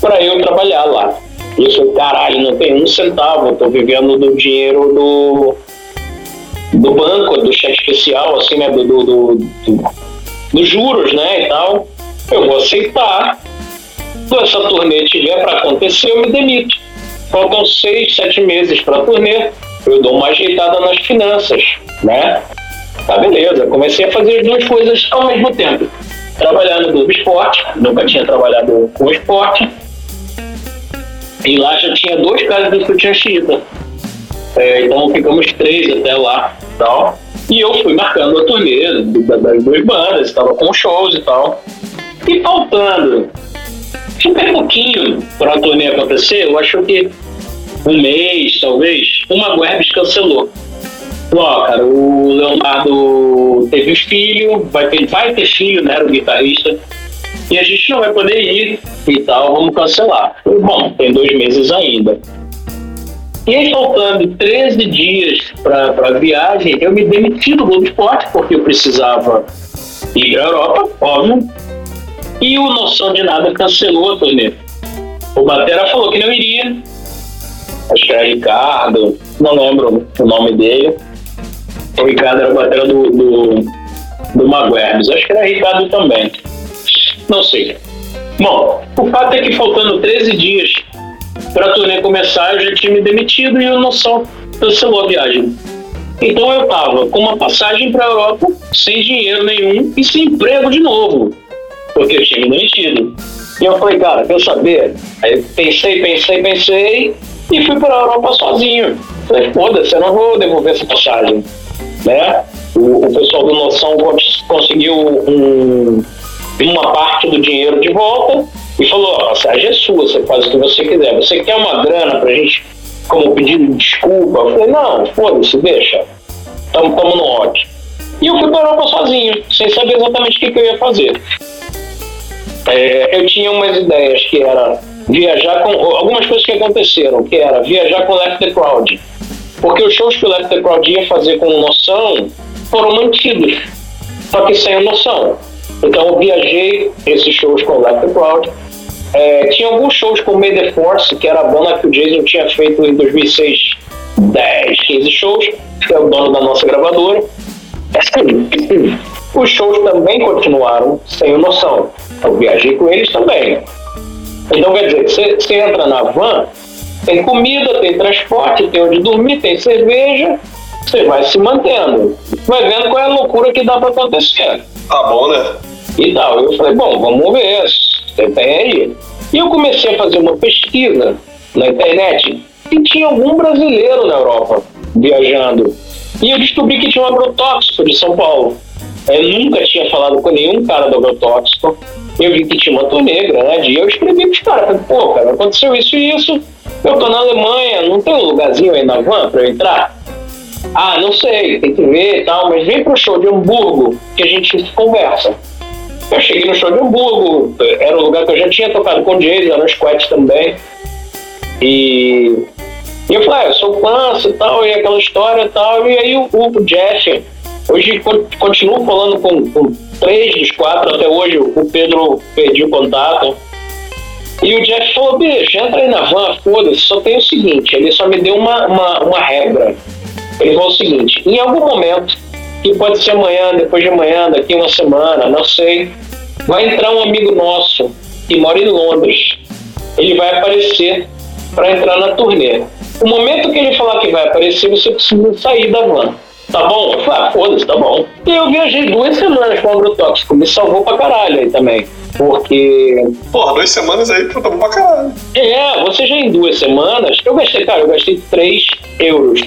para eu trabalhar lá. E eu falei, caralho, não tem um centavo, estou vivendo do dinheiro do, do banco, do cheque especial, assim, né, do, do, do, do dos juros, né, e tal. Eu vou aceitar. Se essa turnê tiver para acontecer, eu me demito. Faltam seis, sete meses para a turnê, eu dou uma ajeitada nas finanças, né? Tá, beleza. Comecei a fazer as duas coisas ao mesmo tempo. Trabalhar no Clube Esporte, nunca tinha trabalhado com esporte. E lá já tinha dois caras do Sutiã Chita. É, então ficamos três até lá tal. E eu fui marcando a turnê das duas bandas, estava com shows e tal. E faltando super pouquinho para a turnê acontecer, eu acho que um mês, talvez, uma Guerbes cancelou. Ó, cara, o Leonardo teve os filhos, vai ter, vai ter filho, né? Era o guitarrista. E a gente não vai poder ir e tal, vamos cancelar. Bom, tem dois meses ainda. E aí, faltando 13 dias para a viagem, eu me demiti do Globo Esporte, porque eu precisava ir para a Europa, óbvio. E o Noção de Nada cancelou a turnê. O Batera falou que não iria. Acho que era Ricardo, não lembro o nome dele. O Ricardo era o batera do, do, do Maguerbes. Acho que era Ricardo também. Não sei. Bom, o fato é que faltando 13 dias para a turnê começar, eu já tinha me demitido e o Noção cancelou a viagem. Então eu tava com uma passagem para a Europa, sem dinheiro nenhum e sem emprego de novo, porque eu tinha me demitido. E eu falei, cara, quer saber? Aí pensei, pensei, pensei e fui para a Europa sozinho. Falei, foda-se, eu não vou devolver essa passagem. Né? O, o pessoal do Noção conseguiu um, uma parte do dinheiro de volta e falou: a passagem é sua, você faz o que você quiser. Você quer uma grana pra gente, como pedido de desculpa? Eu falei: não, foda-se, deixa. Tamo, tamo no ódio. E eu fui para a Europa sozinho, sem saber exatamente o que, que eu ia fazer. É, eu tinha umas ideias que era viajar com. Algumas coisas que aconteceram, que era viajar com Left the Crowd. Porque os shows que o Left the Crowd ia fazer com noção foram mantidos, só que sem noção. Então eu viajei esses shows com o Left the Crowd. É, tinha alguns shows com May the Force, que era a banda que o Jason tinha feito em 2006, 10, 15 shows, que é o dono da nossa gravadora. Os shows também continuaram sem noção. Eu viajei com eles também. Então quer dizer, você, você entra na van, tem comida, tem transporte, tem onde dormir, tem cerveja, você vai se mantendo. Vai vendo qual é a loucura que dá para acontecer. Tá bom, né? E tal. Eu falei, bom, vamos ver, você tem aí. E eu comecei a fazer uma pesquisa na internet e tinha algum brasileiro na Europa viajando. E eu descobri que tinha um agrotóxico de São Paulo. Eu nunca tinha falado com nenhum cara do agrotóxico. Eu vi que tinha uma turnê grande, e eu escrevi pros caras, pô, cara, aconteceu isso e isso, eu tô na Alemanha, não tem um lugarzinho aí na van pra eu entrar? Ah, não sei, tem que ver e tal, mas vem pro show de Hamburgo que a gente conversa. Eu cheguei no show de Hamburgo, era um lugar que eu já tinha tocado com o Jason, era no Squat também. E, e eu falei, ah, eu sou fã e tal, e aquela história e tal. E aí o, o Jeff, hoje continuo falando com, com três dos quatro até hoje, o Pedro perdeu contato. E o Jeff falou, bicho, entra aí na van, foda-se, só tem o seguinte, ele só me deu uma, uma, uma regra. Ele falou o seguinte, em algum momento, que pode ser amanhã, depois de amanhã, daqui uma semana, não sei, vai entrar um amigo nosso que mora em Londres. Ele vai aparecer para entrar na turnê. O momento que ele falar que vai aparecer, você precisa sair da van. Tá bom? Eu falei, ah, foda-se, tá bom. E eu viajei duas semanas com o agrotóxico, me salvou pra caralho aí também. Porque. Porra, duas semanas aí tá bom pra caralho. É, você já em duas semanas. Eu gastei, cara, eu gastei 3 euros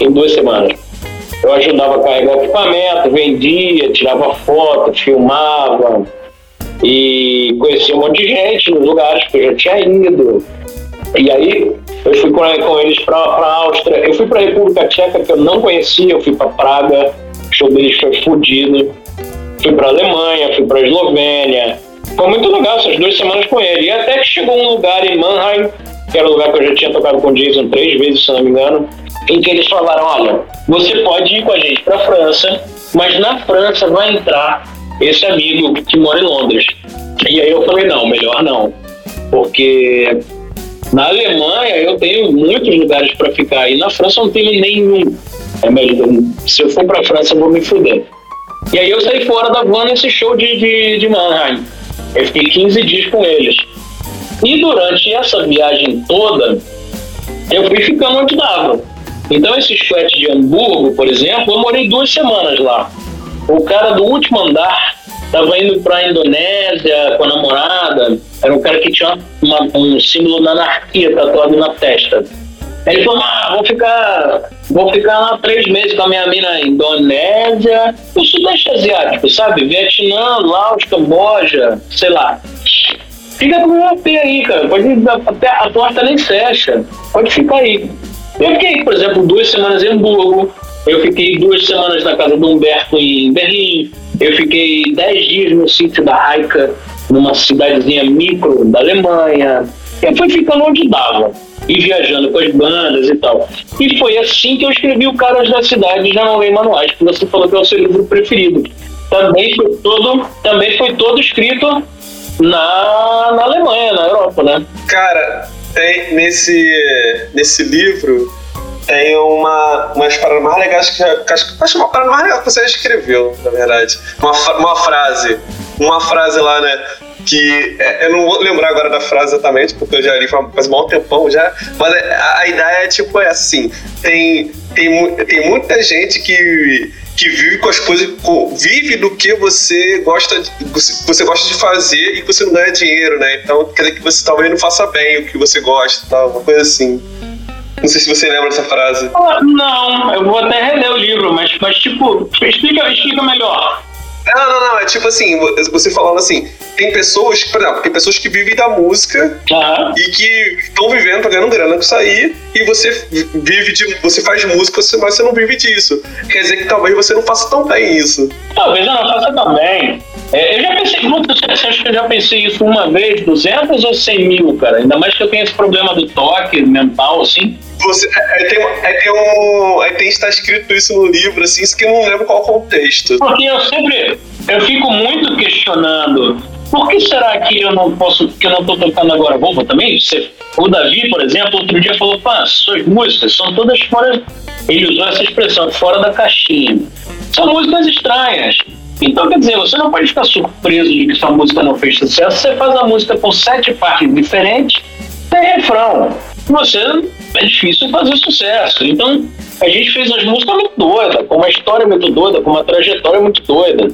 em duas semanas. Eu ajudava a carregar equipamento, vendia, tirava foto, filmava e conhecia um monte de gente nos lugares que eu já tinha ido. E aí eu fui com, com eles para a Áustria, eu fui para a República Tcheca que eu não conhecia, eu fui para Praga, o show deles foi fodido. Fui para Alemanha, fui para Eslovênia. Foi muito legal essas duas semanas com ele. E até que chegou um lugar em Mannheim, que era um lugar que eu já tinha tocado com o Jason três vezes, se não me engano, em que eles falaram: olha, você pode ir com a gente para a França, mas na França vai entrar esse amigo que mora em Londres. E aí eu falei: não, melhor não, porque na Alemanha eu tenho muitos lugares para ficar e na França eu não tenho nenhum. É melhor, se eu for para a França eu vou me fuder. E aí eu saí fora da van nesse show de, de, de Mannheim. Eu fiquei 15 dias com eles. E durante essa viagem toda, eu fui ficando onde dava. Então, esse flat de Hamburgo, por exemplo, eu morei duas semanas lá. O cara do último andar estava indo para a Indonésia com a namorada. Era um cara que tinha uma, um símbolo da anarquia tatuado na testa. Ele falou: ah, vou ficar, vou ficar lá três meses com a minha mina Indonésia, o Sudeste Asiático, sabe? Vietnã, Laos, Camboja, sei lá. Fica com o AP aí, cara. Pode, a, a porta nem fecha. Pode ficar aí. Eu fiquei, por exemplo, duas semanas em Hamburgo, eu fiquei duas semanas na casa do Humberto em Berlim, eu fiquei dez dias no sítio da Raika, numa cidadezinha micro da Alemanha. Eu fui ficando onde dava e viajando com as bandas e tal. E foi assim que eu escrevi o Caras da Cidade Já Não Leio Manuais, que você falou que é o seu livro preferido. Também foi todo, também foi todo escrito na, na Alemanha, na Europa, né? Cara, tem nesse, nesse livro tem uma, umas paradas mais legais que, que acho, acho uma parada mais legal que você escreveu, na verdade. Uma, uma frase. Uma frase lá, né? Que é, eu não vou lembrar agora da frase exatamente, porque eu já li faz um tempão já, mas a, a ideia é tipo é assim: tem, tem, tem muita gente que que vive com as coisas, vive do que você gosta, de, você gosta de fazer e que você não ganha dinheiro, né? Então quer dizer que você talvez não faça bem o que você gosta, tal, uma coisa assim. Não sei se você lembra dessa frase. Ah, não, eu vou até reler o livro, mas, mas tipo, explica, explica melhor. Não, não, não. É tipo assim, você falando assim, tem pessoas, por exemplo, tem pessoas que vivem da música uhum. e que estão vivendo, estão ganhando grana com isso aí, e você vive de. Você faz música, mas você não vive disso. Quer dizer que talvez você não faça tão bem isso. Talvez eu não faça tão bem. É, eu já pensei, você acha que eu já pensei isso uma vez, 200 ou 100 mil, cara? Ainda mais que eu tenho esse problema do toque mental, assim. Você, é, é tem, é, tem um, é, tem está escrito isso no livro, assim, isso que eu não lembro qual contexto. Porque eu sempre, eu fico muito questionando por que será que eu não posso, que eu não estou tocando agora bomba também? Você, o Davi, por exemplo, outro dia falou, pá, suas músicas são todas fora, ele usou essa expressão, fora da caixinha. São músicas estranhas. Então, quer dizer, você não pode ficar surpreso de que sua música não fez sucesso. Você faz a música com sete partes diferentes, tem refrão. Você é difícil fazer sucesso. Então, a gente fez as músicas muito doidas, com uma história muito doida, com uma trajetória muito doida.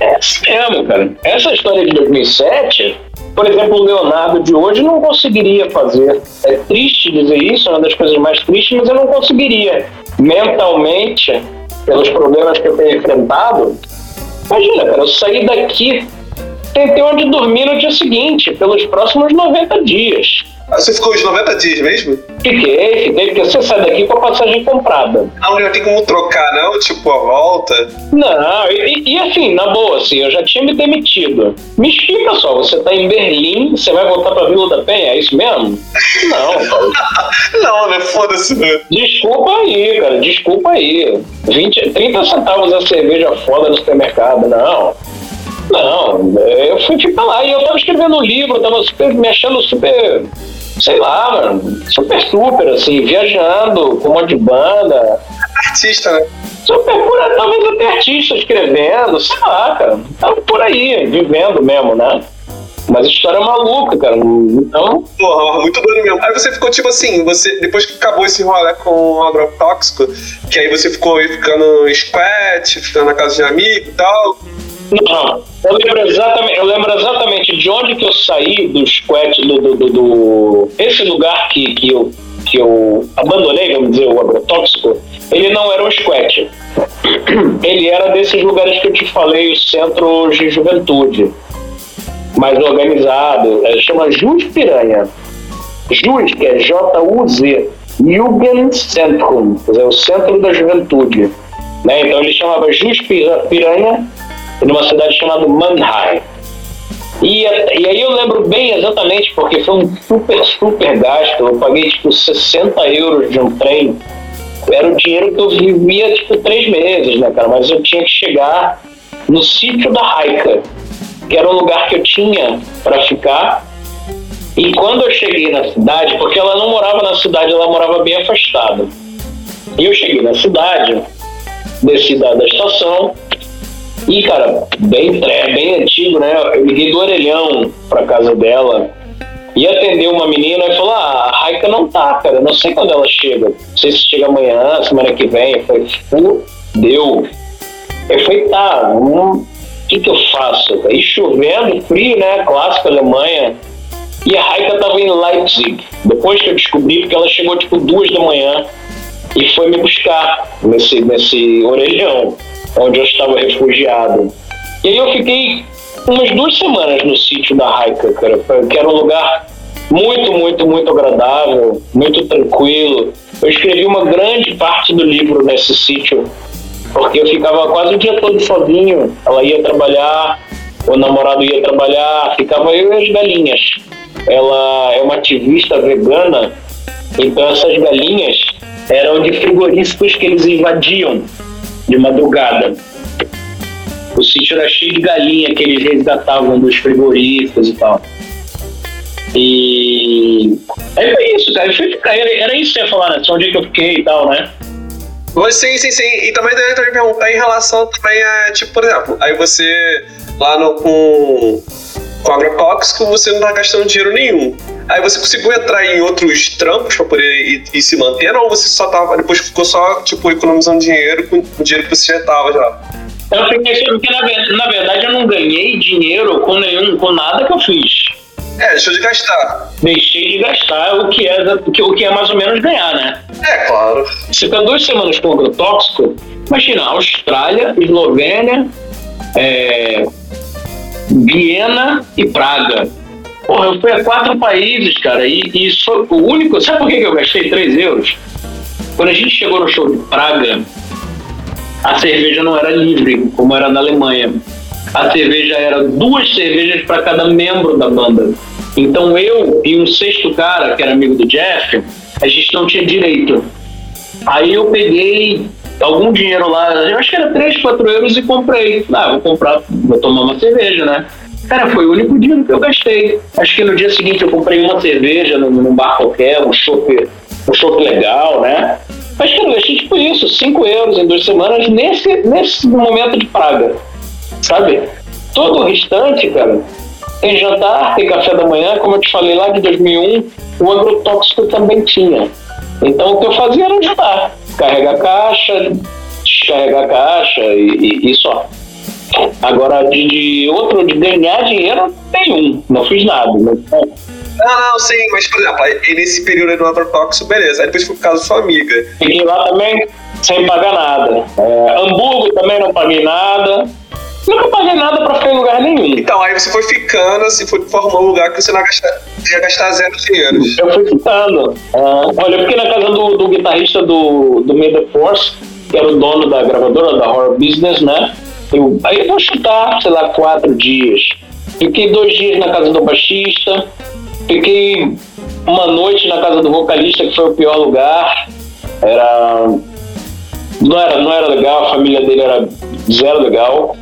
É assim mesmo, cara. Essa história de 2007, por exemplo, o Leonardo de hoje não conseguiria fazer. É triste dizer isso, é uma das coisas mais tristes, mas eu não conseguiria. Mentalmente, pelos problemas que eu tenho enfrentado, imagina, cara, eu saí daqui tem, tem onde dormir no dia seguinte, pelos próximos 90 dias. Ah, você ficou os 90 dias mesmo? Fiquei, fiquei, porque você sai daqui com a passagem comprada. Ah, não tem como trocar, não? Tipo, a volta? Não, e, e, assim, na boa, assim, eu já tinha me demitido. Me explica só, você tá em Berlim, você vai voltar pra Vila da Penha, é isso mesmo? Não, [laughs] não, né? Foda-se, né? Desculpa aí, cara, desculpa aí. 20, 30 centavos a cerveja foda no supermercado, não. Não, eu fui ficar lá e eu tava escrevendo um livro, eu tava super, me achando super sei lá, mano, super, super, assim, viajando com um monte de banda. Artista, né? Super por talvez até artista escrevendo, sei lá, cara. Tava por aí, vivendo mesmo, né? Mas história maluca, cara. Então. Porra, muito doido mesmo. Aí você ficou tipo assim, você, depois que acabou esse rolê com o agrotóxico, que aí você ficou ficando squat, ficando na casa de amigo e tal. Não, eu lembro exatamente, eu lembro exatamente de onde que eu saí do squat, do, do, do, do, esse lugar que, que, eu, que eu abandonei, vamos dizer, o agrotóxico, ele não era um squat. Ele era desses lugares que eu te falei, os centros de juventude, mais organizado, é, chama Jus Piranha. Jus, que é J-U-Z, Jugendzentrum, dizer, o centro da juventude. Né? Então ele chamava Jus Piranha numa cidade chamada Mannheim. E, e aí eu lembro bem exatamente, porque foi um super, super gasto. Eu paguei tipo 60 euros de um trem. Era o dinheiro que eu vivia tipo três meses, né, cara? Mas eu tinha que chegar no sítio da Raika, que era um lugar que eu tinha para ficar. E quando eu cheguei na cidade, porque ela não morava na cidade, ela morava bem afastada. E eu cheguei na cidade, desci da, da estação, e, cara, bem, bem antigo, né? Eu liguei do orelhão pra casa dela e atendeu uma menina e falou: Ah, a Raika não tá, cara. Não sei quando ela chega. Não sei se chega amanhã, semana que vem. Eu falei: Fudeu. Eu falei: Tá, o que, que eu faço? Aí chovendo, frio, né? Clássico Alemanha. E a Raika tava em Leipzig. Depois que eu descobri, porque ela chegou tipo duas da manhã e foi me buscar nesse, nesse orelhão onde eu estava refugiado. E aí eu fiquei umas duas semanas no sítio da Raika, cara, que era um lugar muito, muito, muito agradável, muito tranquilo. Eu escrevi uma grande parte do livro nesse sítio, porque eu ficava quase o dia todo sozinho. Ela ia trabalhar, o namorado ia trabalhar, ficava eu e as galinhas. Ela é uma ativista vegana, então essas galinhas eram de frigoríficos que eles invadiam de madrugada. O sítio era cheio de galinha que eles resgatavam dos frigoríficos e tal. E aí isso, cara. Fui era, era isso que você ia falar, né? Só onde é que eu fiquei e tal, né? Sim, sim, sim. E também eu me perguntar em relação também a, tipo, por exemplo, aí você lá no, com, com agrotóxico, você não tá gastando dinheiro nenhum. Aí você conseguiu entrar em outros trampos para poder ir, ir, se manter, ou você só tava, depois ficou só, tipo, economizando dinheiro com o dinheiro que você já tava já? Eu fiquei porque na, na verdade eu não ganhei dinheiro com nenhum, com nada que eu fiz. É, deixou de gastar. Deixei de gastar o que é, o que, o que é mais ou menos ganhar, né? É, claro. Você fica duas semanas com agrotóxico, imagina, Austrália, Eslovênia, é, Viena e Praga Porra, eu fui a quatro países, cara, e, e só, o único. Sabe por que eu gastei 3 euros? Quando a gente chegou no show de Praga, a cerveja não era livre, como era na Alemanha. A cerveja era duas cervejas para cada membro da banda. Então eu e um sexto cara, que era amigo do Jeff, a gente não tinha direito. Aí eu peguei algum dinheiro lá, eu acho que era 3, 4 euros e comprei. Ah, vou comprar, vou tomar uma cerveja, né? Cara, foi o único dia que eu gastei. Acho que no dia seguinte eu comprei uma cerveja num, num bar qualquer, um chopp um legal, né? Mas, cara, eu gastei tipo isso, 5 euros em duas semanas nesse, nesse momento de praga, sabe? Todo o restante, cara, tem jantar, tem café da manhã, como eu te falei lá de 2001, o agrotóxico também tinha. Então o que eu fazia era jantar, carregar caixa, descarregar caixa e, e, e só. Agora, de, de, outro, de ganhar dinheiro, nenhum. Não fiz nada. Né? Não, não, sim, mas por exemplo, aí, nesse período aí do agrotóxico, beleza. Aí depois foi por causa da sua amiga. Fiquei lá também sem pagar nada. É, Hamburgo também não paguei nada. Nunca paguei nada pra ficar em lugar nenhum. Então, aí você foi ficando, assim, foi formando um lugar que você não ia gastar, ia gastar zero dinheiro. Eu fui ficando. Ah, olha, eu fiquei na casa do, do guitarrista do, do Made Force, que era o dono da gravadora, da Horror Business, né? Eu, aí eu vou chutar, sei lá, quatro dias. Fiquei dois dias na casa do baixista, fiquei uma noite na casa do vocalista, que foi o pior lugar. Era. Não era, não era legal, a família dele era zero legal.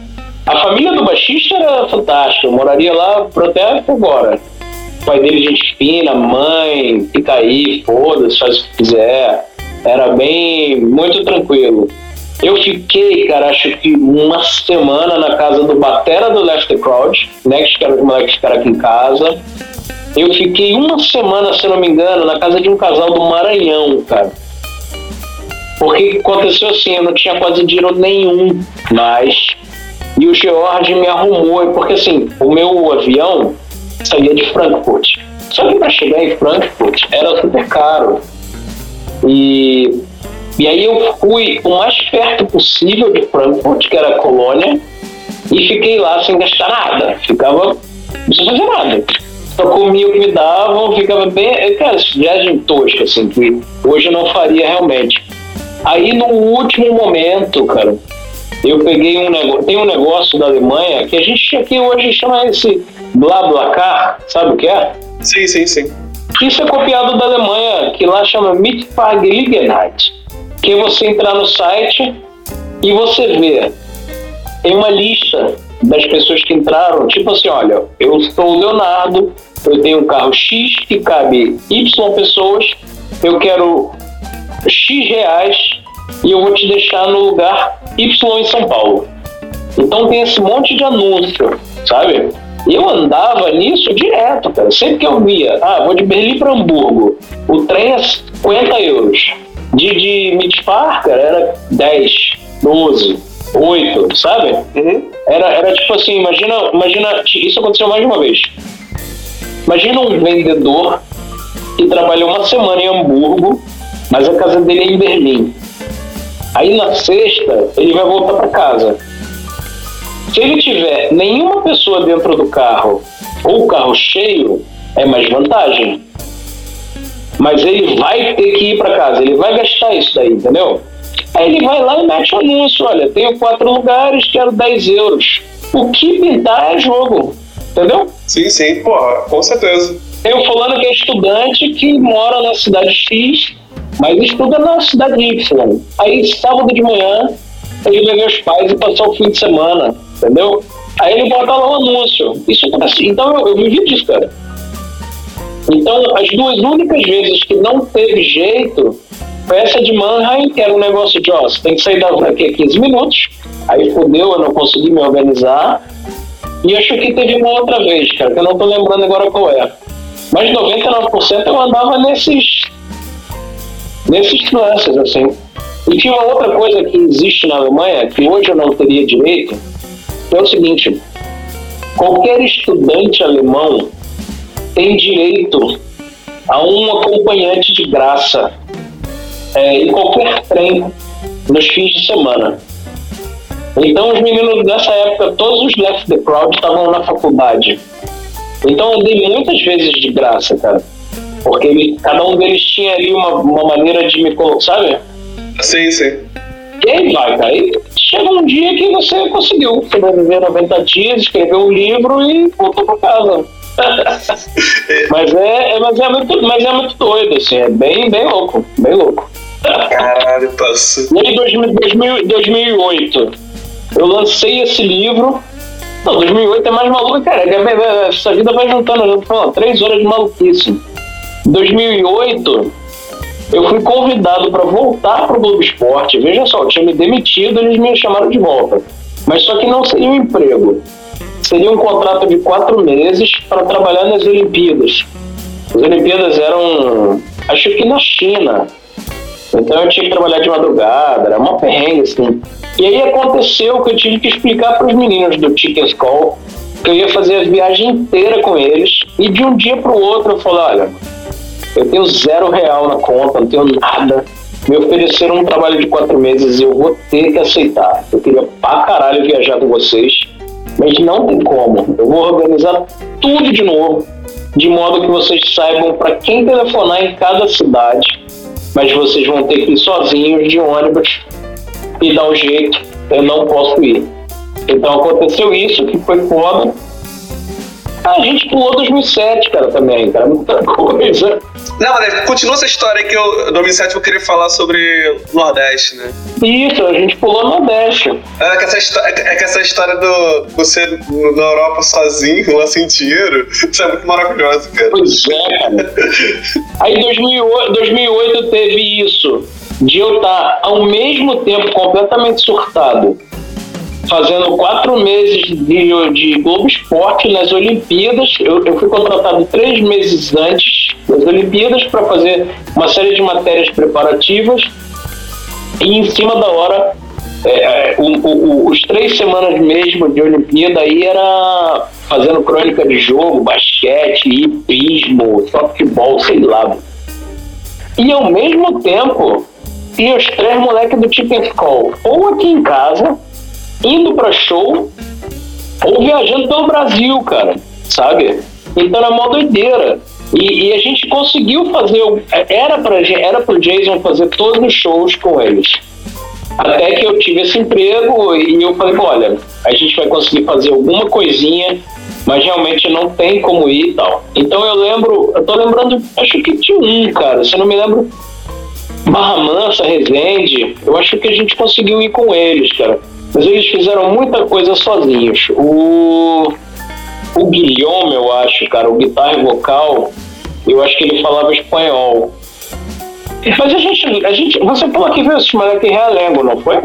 A família do baixista era fantástica, eu moraria lá até agora. O pai dele, gente fina, mãe, fica aí, foda-se, faz o que quiser. Era bem, muito tranquilo. Eu fiquei, cara, acho que uma semana na casa do Batera do Left the Crowd, né? Que era os moleques que aqui em casa. Eu fiquei uma semana, se não me engano, na casa de um casal do Maranhão, cara. Porque aconteceu assim, eu não tinha quase dinheiro nenhum mais. E o George me arrumou, porque assim, o meu avião saía de Frankfurt. Só que para chegar em Frankfurt era super caro. E, e aí eu fui o mais perto possível de Frankfurt, que era a Colônia, e fiquei lá sem gastar nada. Ficava sem fazer nada. Só comia o que me davam, ficava bem. Cara, viagem tosca, assim, que hoje eu não faria realmente. Aí no último momento, cara, eu peguei um negócio. Tem um negócio da Alemanha que a gente aqui hoje chama esse BlaBlaCar, sabe o que é? Sim, sim, sim. Isso é copiado da Alemanha, que lá chama Mitfahrgelegenheit, que é você entrar no site e você vê tem uma lista das pessoas que entraram, tipo assim, olha, eu sou o Leonardo, eu tenho um carro X que cabe Y pessoas, eu quero X reais e eu vou te deixar no lugar Y em São Paulo. Então tem esse monte de anúncio, sabe? Eu andava nisso direto, cara. Sempre que eu via, ah, vou de Berlim para Hamburgo, o trem é 50 euros. De, de Midspar, cara, era 10, 12, 8, sabe? Uhum. Era, era tipo assim, imagina, imagina, isso aconteceu mais de uma vez. Imagina um vendedor que trabalhou uma semana em Hamburgo, mas a casa dele é em Berlim. Aí na sexta ele vai voltar para casa. Se ele tiver nenhuma pessoa dentro do carro ou o carro cheio, é mais vantagem. Mas ele vai ter que ir para casa, ele vai gastar isso daí, entendeu? Aí ele vai lá e mete o anúncio: olha, tenho quatro lugares, quero 10 euros. O que pintar é jogo, entendeu? Sim, sim, porra, com certeza. Tem o fulano que é estudante que mora na cidade X mas estuda na cidade Y. Aí, sábado de manhã, ele ver os pais e passar o fim de semana, entendeu? Aí ele bota lá um anúncio. Isso acontece. Então, eu, eu vivi disso, cara. Então, as duas únicas vezes que não teve jeito foi essa de Mannheim, que era um negócio de, ó, você tem que sair da daqui a 15 minutos. Aí fodeu, eu não consegui me organizar. E acho que teve uma outra vez, cara, que eu não tô lembrando agora qual é. Mas 99% eu andava nesses nesses lances, assim. E tinha uma outra coisa que existe na Alemanha, que hoje eu não teria direito, que é o seguinte: qualquer estudante alemão tem direito a um acompanhante de graça é, em qualquer trem nos fins de semana. Então, os meninos dessa época, todos os Left the Crowd estavam na faculdade. Então, eu dei muitas vezes de graça, cara. Porque ele, cada um deles tinha ali uma, uma maneira de me colocar, sabe? Sim, sim. E aí vai, cara. E chega um dia que você conseguiu sobreviver 90 dias, escreveu um livro e voltou pra casa. [laughs] mas, é, é, mas, é muito, mas é muito doido, assim, é bem, bem louco, bem louco. Caralho, passou. E aí, 2000, 2008, eu lancei esse livro. Não, 2008 é mais maluco, cara. Essa vida vai juntando, falando, três horas de maluquice. 2008, eu fui convidado para voltar para o Globo Esporte. Veja só, eu tinha me demitido, eles me chamaram de volta. Mas só que não seria um emprego. Seria um contrato de quatro meses para trabalhar nas Olimpíadas. As Olimpíadas eram, acho que na China. Então eu tinha que trabalhar de madrugada, era uma perrengue assim. E aí aconteceu que eu tive que explicar para os meninos do Chicken Call que eu ia fazer a viagem inteira com eles. E de um dia para o outro eu falei: olha, eu tenho zero real na conta, não tenho nada. Me ofereceram um trabalho de quatro meses e eu vou ter que aceitar. Eu queria pra caralho viajar com vocês. Mas não tem como. Eu vou organizar tudo de novo, de modo que vocês saibam para quem telefonar em cada cidade. Mas vocês vão ter que ir sozinhos de ônibus e dar um jeito. Eu não posso ir. Então aconteceu isso, que foi foda. A gente pulou 2007, cara, também, cara. Muita coisa. Não, mas continua essa história que eu, em 2007 eu queria falar sobre Nordeste, né? Isso, a gente pulou Nordeste. É que essa, é que essa história do você na Europa sozinho, [laughs] lá sem dinheiro, isso é muito maravilhoso, cara. Pois é, cara. Aí em 2008, 2008 teve isso, de eu estar ao mesmo tempo completamente surtado fazendo quatro meses de, de Globo Esporte nas Olimpíadas. Eu, eu fui contratado três meses antes das Olimpíadas para fazer uma série de matérias preparativas e em cima da hora é, o, o, os três semanas mesmo de Olimpíada aí era fazendo crônica de jogo, basquete, hipismo, softball, sei lá. E ao mesmo tempo tinha os três moleques do Chicken Skull, ou aqui em casa indo para show ou viajando pelo Brasil, cara, sabe? Então era mó doideira. E, e, a gente conseguiu fazer, era para era pro Jason fazer todos os shows com eles. Até que eu tive esse emprego e eu falei, olha, a gente vai conseguir fazer alguma coisinha, mas realmente não tem como ir e tal. Então eu lembro, eu tô lembrando, acho que tinha um, cara, se eu não me lembro, Barra Mansa, Resende, eu acho que a gente conseguiu ir com eles, cara. Mas eles fizeram muita coisa sozinhos. O, o Guilherme, eu acho, cara, o guitarra e vocal, eu acho que ele falava espanhol. Mas a gente, a gente você falou que viu esse moleque em Realengo, não foi?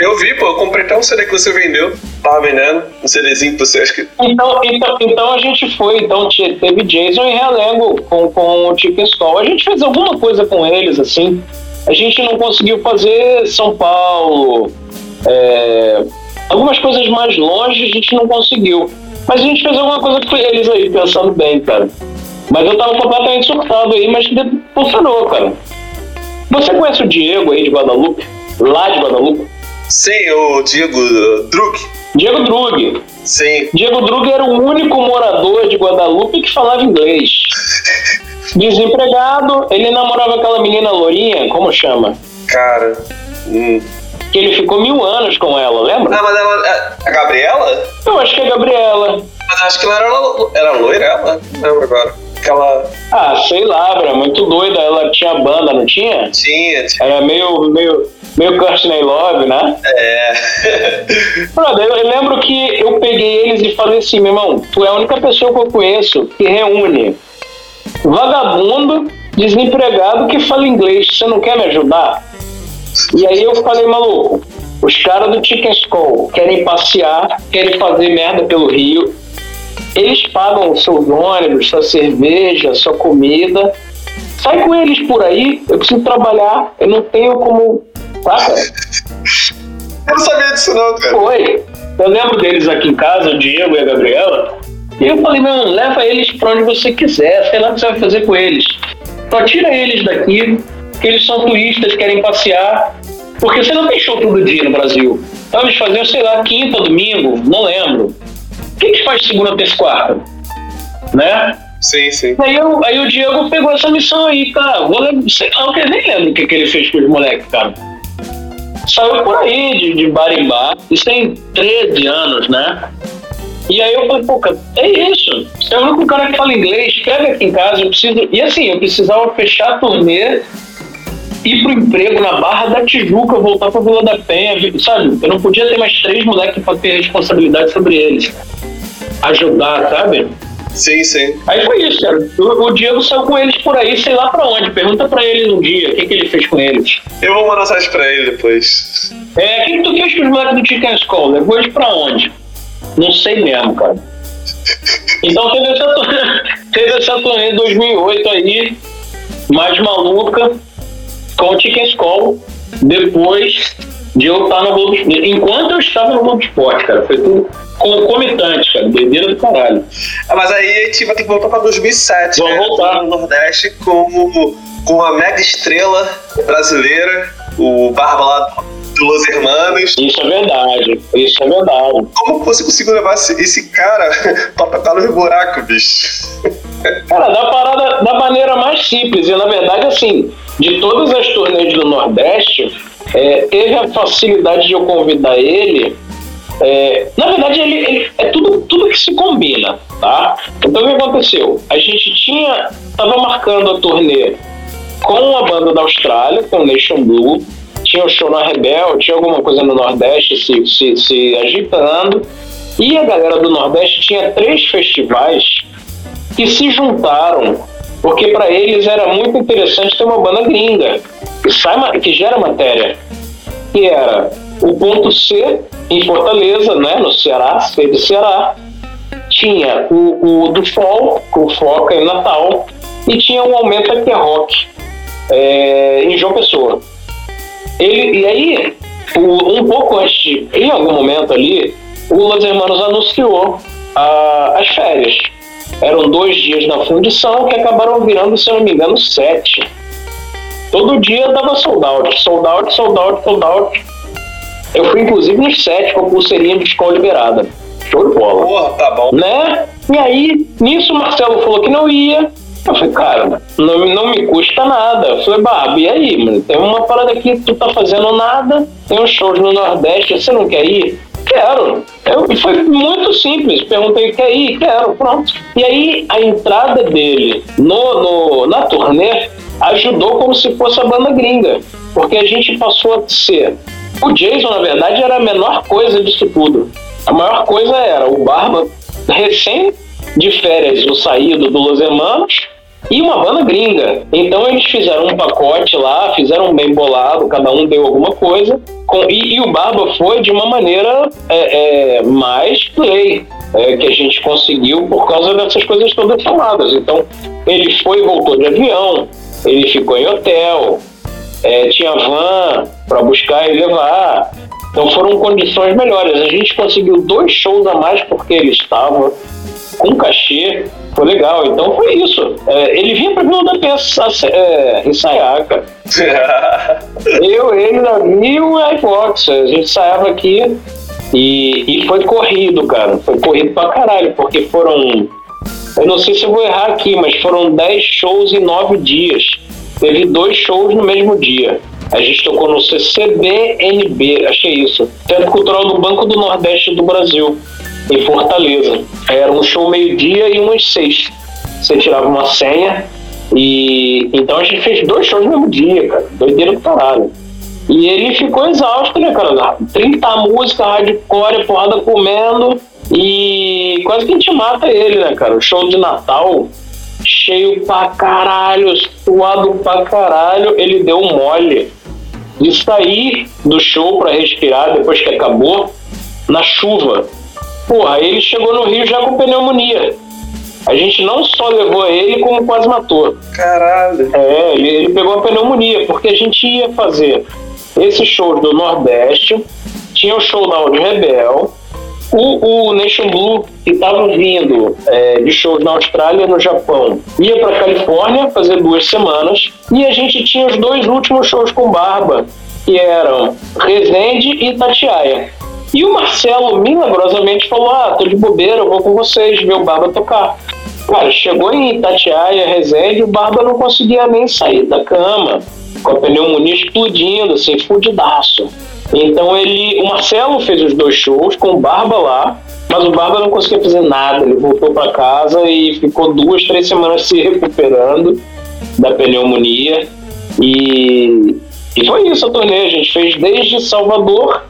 Eu vi, pô, eu comprei até um CD que você vendeu. Tava vendendo, um CDzinho pra você, acho que. Então, então, então a gente foi, então teve Jason em Realengo com, com o Chicken Skull. A gente fez alguma coisa com eles, assim. A gente não conseguiu fazer São Paulo, é, algumas coisas mais longe a gente não conseguiu. Mas a gente fez alguma coisa com eles aí, pensando bem, cara. Mas eu tava completamente surtado aí, mas funcionou, cara. Você conhece o Diego aí de Guadalupe? Lá de Guadalupe? Sim, o Diego uh, Drug. Diego Drug. Sim. Diego Drug era o único morador de Guadalupe que falava inglês. [laughs] Desempregado, ele namorava aquela menina lourinha, como chama? Cara. Hum que ele ficou mil anos com ela, lembra? Ah, mas ela. É, a Gabriela? Eu acho que é a Gabriela. Mas acho que ela era, era loira, ela? Não lembro agora. Aquela. Ah, sei lá, era muito doida. Ela tinha banda, não tinha? Tinha, tinha. Era meio. meio meio Courtney Love, né? É. [laughs] Brother, eu lembro que eu peguei eles e falei assim, meu irmão, tu é a única pessoa que eu conheço que reúne vagabundo, desempregado que fala inglês. Você não quer me ajudar? E aí eu falei, maluco, os caras do Chicken Skull querem passear, querem fazer merda pelo Rio. Eles pagam seus ônibus, sua cerveja, sua comida. Sai com eles por aí, eu preciso trabalhar, eu não tenho como. Saca? [laughs] Eu não sabia disso não, cara. Foi. Eu lembro deles aqui em casa, o Diego e a Gabriela. E eu falei, não, leva eles pra onde você quiser, sei lá o que você vai fazer com eles. Só tira eles daqui, que eles são turistas, querem passear. Porque você não tem show todo dia no Brasil. Então eles faziam, sei lá, quinta, domingo, não lembro. O que, que faz segunda, terça quarta? Né? Sim, sim. Aí, eu, aí o Diego pegou essa missão aí, cara. Vou lembrar, eu nem lembro o que, que ele fez com os moleques, cara. Saiu por aí, de, de bar em bar. Isso tem 13 anos, né? E aí eu falei, pô, cara, é isso. Você é o único cara que fala inglês, escreve aqui em casa, eu preciso. E assim, eu precisava fechar a turnê ir pro emprego na Barra da Tijuca, voltar pra Vila da Penha, sabe? Eu não podia ter mais três moleques pra ter responsabilidade sobre eles. Ajudar, sabe? Sim, sim. Aí foi isso, cara. O, Diego saiu com eles por aí, sei lá pra onde. Pergunta pra ele um dia o que, que ele fez com eles. Eu vou mandar mensagem pra ele depois. É, o que, que tu fez com os moleques do Chicken Skull? Levou eles pra onde? Não sei mesmo, cara. Então teve essa, [laughs] teve essa turnê 2008 aí, mais maluca com o Chicken Skull depois de eu estar no Globo Esporte. Enquanto eu estava no Globo Esporte, cara, foi tudo concomitante, cara, bebeira do caralho. Ah, mas aí a gente vai ter que voltar para 2007, Vamos né? voltar. No Nordeste como com a mega estrela brasileira, o Barba lá do Los Hermanos. Isso é verdade, isso é verdade. Como você conseguiu levar esse, esse cara [laughs] pra tocar no buraco, bicho? Cara, da parada da maneira mais simples, e na verdade, assim, de todas as turnês do Nordeste, é, teve a facilidade de eu convidar ele. É, na verdade, ele, ele, é tudo, tudo que se combina, tá? Então, o que aconteceu? A gente tinha, tava marcando a turnê com a banda da Austrália, com o Nation Blue, tinha o um show na Rebel, tinha alguma coisa no Nordeste se, se, se agitando, e a galera do Nordeste tinha três festivais que se juntaram, porque para eles era muito interessante ter uma banda gringa, que, sai, que gera matéria, que era o ponto C em Fortaleza, né, no Ceará, C do Ceará, tinha o, o do Fol, o Foca em Natal, e tinha o Aumenta que é Rock é, em João Pessoa. Ele, e aí, um pouco antes, de, em algum momento ali, o Los Hermanos anunciou a, as férias. Eram dois dias na fundição que acabaram virando, se eu não me engano, sete. Todo dia dava sold out, sold out, sold out, sold out. Eu fui inclusive nos sete com a pulseirinha de escola liberada. Show de bola. Porra, tá bom. Né? E aí, nisso o Marcelo falou que não ia. Eu falei, cara, não, não me custa nada. Eu falei, Barbie, e aí, mano? Tem uma parada aqui que tu tá fazendo nada, tem uns shows no Nordeste, você não quer ir? Quero. Eu, foi muito simples. Perguntei, quer ir? Quero, pronto. E aí, a entrada dele no, no, na turnê ajudou como se fosse a banda gringa. Porque a gente passou a ser. O Jason, na verdade, era a menor coisa disso tudo. A maior coisa era o Barba recém de férias no saído do Los Hermanos e uma banda gringa. Então eles fizeram um pacote lá, fizeram bem bolado, cada um deu alguma coisa. Com, e, e, o Barba foi de uma maneira é, é, mais play, é, que a gente conseguiu por causa dessas coisas todas faladas. Então ele foi e voltou de avião, ele ficou em hotel, é, tinha van para buscar e levar. Então foram condições melhores. A gente conseguiu dois shows a mais porque ele estava com cachê, foi legal. Então foi isso. É, ele vinha pra Vila da Pensa é, ensaiar, cara. [laughs] Eu, ele, Davi e o iFox. A gente ensaiava aqui e, e foi corrido, cara. Foi corrido pra caralho, porque foram. Eu não sei se eu vou errar aqui, mas foram 10 shows em 9 dias. Teve dois shows no mesmo dia. A gente tocou no CCBNB, achei isso. Centro Cultural do Banco do Nordeste do Brasil em Fortaleza. Era um show meio-dia e umas seis. Você tirava uma senha e então a gente fez dois shows no mesmo dia, cara. Doideira do caralho. E ele ficou exausto, né, cara? 30 músicas, hardcore, porrada comendo. E quase que a gente mata ele, né, cara? O show de Natal, cheio pra caralho, suado pra caralho. Ele deu mole de sair do show para respirar depois que acabou na chuva. Porra, ele chegou no Rio já com pneumonia. A gente não só levou ele, como quase matou. Caralho. É, ele, ele pegou a pneumonia, porque a gente ia fazer esse show do Nordeste, tinha o show da Audio Rebel, o, o Nation Blue, que estava vindo é, de shows na Austrália no Japão, ia para Califórnia fazer duas semanas, e a gente tinha os dois últimos shows com Barba, que eram Resende e Tatiaia. E o Marcelo milagrosamente falou: Ah, tô de bobeira, eu vou com vocês ver o Barba tocar. Cara, chegou em Itatiaia, Resende, o Barba não conseguia nem sair da cama, com a pneumonia explodindo, assim, fudidaço. Então ele, o Marcelo fez os dois shows com o Barba lá, mas o Barba não conseguia fazer nada. Ele voltou para casa e ficou duas, três semanas [laughs] se recuperando da pneumonia. E, e foi isso a turnê. A gente fez desde Salvador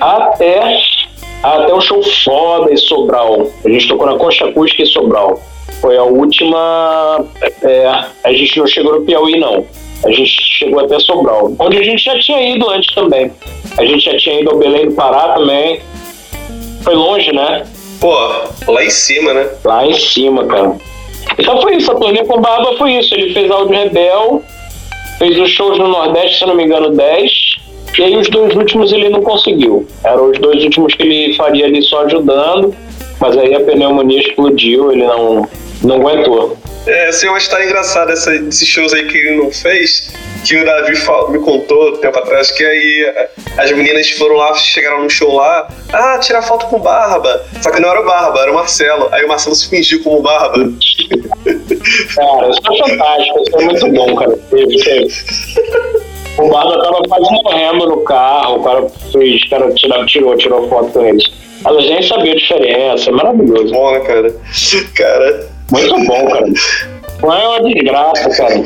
até, até o show foda em Sobral. A gente tocou na Concha Acústica em Sobral. Foi a última. É, a gente não chegou no Piauí, não. A gente chegou até Sobral, onde a gente já tinha ido antes também. A gente já tinha ido ao Belém do Pará também. Foi longe, né? Pô, lá em cima, né? Lá em cima, cara. Então foi isso, a turnê com Barba foi isso. Ele fez Áudio Rebel, fez os shows no Nordeste, se não me engano, 10. E aí os dois últimos ele não conseguiu. Eram os dois últimos que ele faria ali só ajudando, mas aí a pneumonia explodiu, ele não, não aguentou. É, assim, uma história engraçada essa, desses shows aí que ele não fez, que o Davi me contou tempo atrás, que aí as meninas foram lá, chegaram no show lá, ah, tirar foto com Barba. Só que não era o Barba, era o Marcelo. Aí o Marcelo se fingiu como Barba. Cara, isso é fantástico, isso é muito bom, cara. [laughs] O Barba tava quase morrendo no carro, o cara fez, o cara tirou, tirou, tirou foto com eles. Ela nem sabia a diferença, é maravilhoso. Bom, né, cara? Cara. Muito bom, cara. Não é uma desgraça, cara.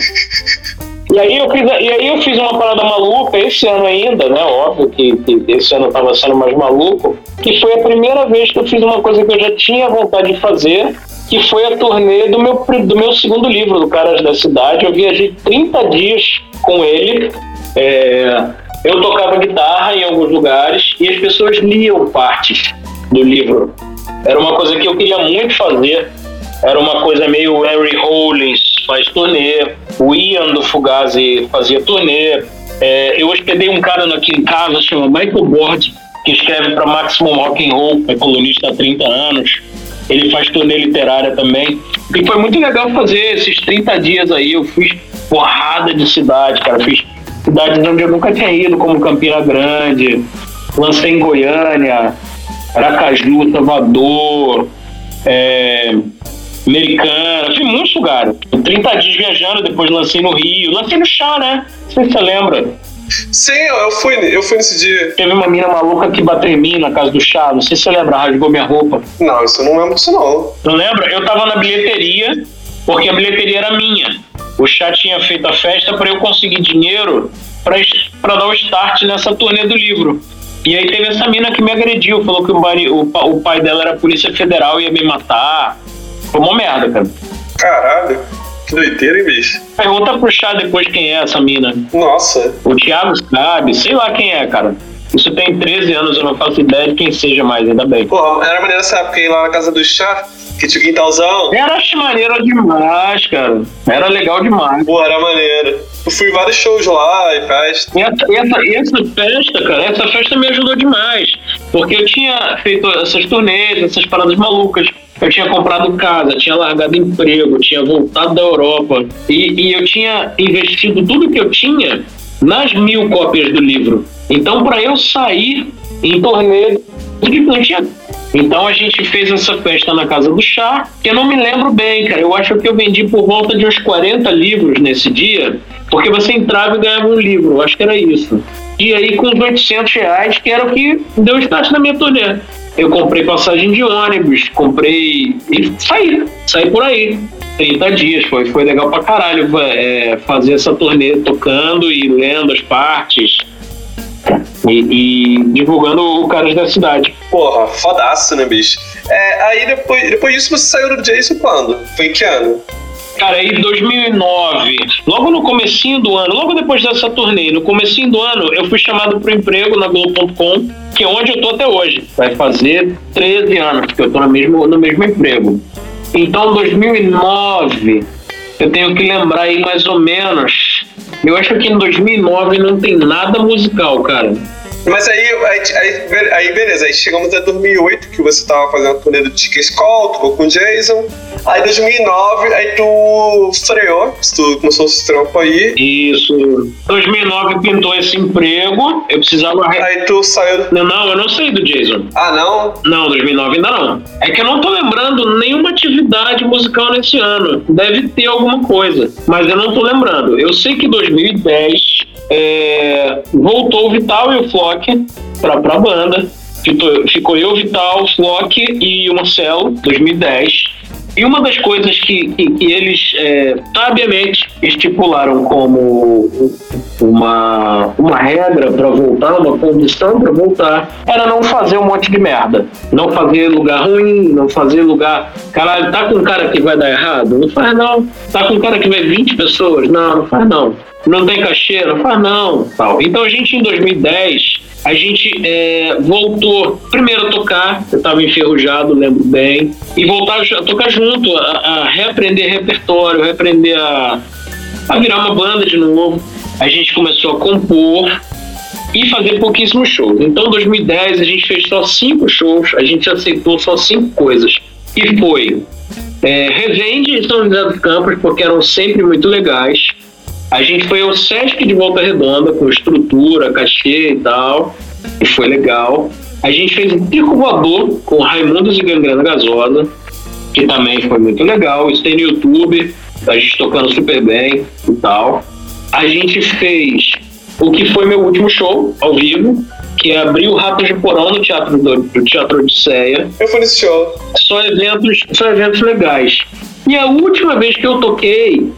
E aí, eu fiz, e aí eu fiz uma parada maluca esse ano ainda, né? Óbvio que, que esse ano estava sendo mais maluco, que foi a primeira vez que eu fiz uma coisa que eu já tinha vontade de fazer, que foi a turnê do meu, do meu segundo livro, do Caras da Cidade. Eu viajei 30 dias com ele. É, eu tocava guitarra em alguns lugares e as pessoas liam partes do livro. Era uma coisa que eu queria muito fazer. Era uma coisa meio Harry Hollins faz turnê, o Ian do Fugazi fazia turnê. É, eu hospedei um cara aqui em casa, chama Michael Bord, que escreve para Maximum Rock and Roll, é colunista há 30 anos. Ele faz turnê literária também. E foi muito legal fazer esses 30 dias aí. Eu fiz porrada de cidade, cara. Fiz cidades onde eu nunca tinha ido, como Campina Grande, lancei em Goiânia, Aracaju, Salvador, é, Americana, fui muitos lugares. 30 dias viajando, depois lancei no Rio, lancei no chá, né? Não sei se você lembra. Sim, eu fui, eu fui nesse dia. Teve uma mina maluca que bateu em mim na casa do chá, não sei se você lembra, rasgou minha roupa. Não, isso eu não lembro disso não. Não lembra? Eu tava na bilheteria, porque a bilheteria era minha. O chá tinha feito a festa para eu conseguir dinheiro para dar o start nessa turnê do livro. E aí teve essa mina que me agrediu, falou que o, o, o pai dela era polícia federal e ia me matar. Foi uma merda, cara. Caralho. Que doideira, hein, bicho? Pergunta pro chá depois quem é essa mina. Nossa. O Thiago sabe, sei lá quem é, cara. Isso tem 13 anos, eu não faço ideia de quem seja mais, ainda bem. Pô, era maneiro essa época ir lá na casa do chá, o quintalzão. Era maneiro demais, cara. Era legal demais. Pô, era maneiro. Eu fui em vários shows lá e festa. E essa, essa, essa festa, cara, essa festa me ajudou demais. Porque eu tinha feito essas turnês, essas paradas malucas. Eu tinha comprado casa, tinha largado emprego, tinha voltado da Europa. E, e eu tinha investido tudo que eu tinha nas mil cópias do livro. Então, para eu sair em torneio, não tinha. Então a gente fez essa festa na casa do chá, que eu não me lembro bem, cara. Eu acho que eu vendi por volta de uns 40 livros nesse dia, porque você entrava e ganhava um livro, eu acho que era isso. E aí com os 800 reais, que era o que deu start na minha turnê. Eu comprei passagem de ônibus, comprei e saí, saí por aí. 30 dias, foi, foi legal pra caralho é, fazer essa turnê tocando e lendo as partes e, e divulgando o Caras da Cidade. Porra, fodaço, né, bicho? É, aí depois, depois disso você saiu do Jason quando? Foi em que ano? Cara, aí 2009, logo no comecinho do ano, logo depois dessa turnê, no comecinho do ano, eu fui chamado para emprego na Globo.com, que é onde eu tô até hoje. Vai fazer 13 anos que eu tô no mesmo, no mesmo emprego. Então, 2009, eu tenho que lembrar aí mais ou menos. Eu acho que em 2009 não tem nada musical, cara. Mas aí, aí, aí, beleza, aí chegamos a 2008, que você tava fazendo a turnê do Tica Skull, tocou com o Jason. Aí 2009, aí tu freou, tu começou esse trampo aí. Isso. 2009 pintou esse emprego, eu precisava... Aí tu saiu... Não, não, eu não saí do Jason. Ah, não? Não, 2009 ainda não. É que eu não tô lembrando nenhuma atividade musical nesse ano. Deve ter alguma coisa, mas eu não tô lembrando. Eu sei que 2010 é, voltou o Vital e o Flock pra, pra banda. Ficou, ficou eu, Vital, Flock e o Marcelo, 2010. E uma das coisas que, que, que eles é, sabiamente estipularam como uma, uma regra para voltar, uma condição para voltar, era não fazer um monte de merda. Não fazer lugar ruim, não fazer lugar. Caralho, tá com um cara que vai dar errado? Não faz não. Tá com um cara que vai 20 pessoas? Não, não faz não. Não tem cachê? Não faz não. Tal. Então a gente em 2010 a gente é, voltou primeiro a tocar, eu estava enferrujado, lembro bem, e voltar a tocar junto, a, a reaprender repertório, reaprender a, a virar uma banda de novo. A gente começou a compor e fazer pouquíssimos shows. Então, em 2010, a gente fez só cinco shows, a gente aceitou só cinco coisas. E foi é, Revende e São José dos Campos, porque eram sempre muito legais. A gente foi ao Sesc de Volta Redonda, com estrutura, cachê e tal, e foi legal. A gente fez um Pico Voador com Raimundos e Gangrena Gasosa, que também foi muito legal. Isso tem no YouTube, a gente tocando super bem e tal. A gente fez o que foi meu último show ao vivo, que abriu Ratos de Porão no Teatro do, do Teatro Odisseia. Eu fui nesse show. São eventos, são eventos legais. E a última vez que eu toquei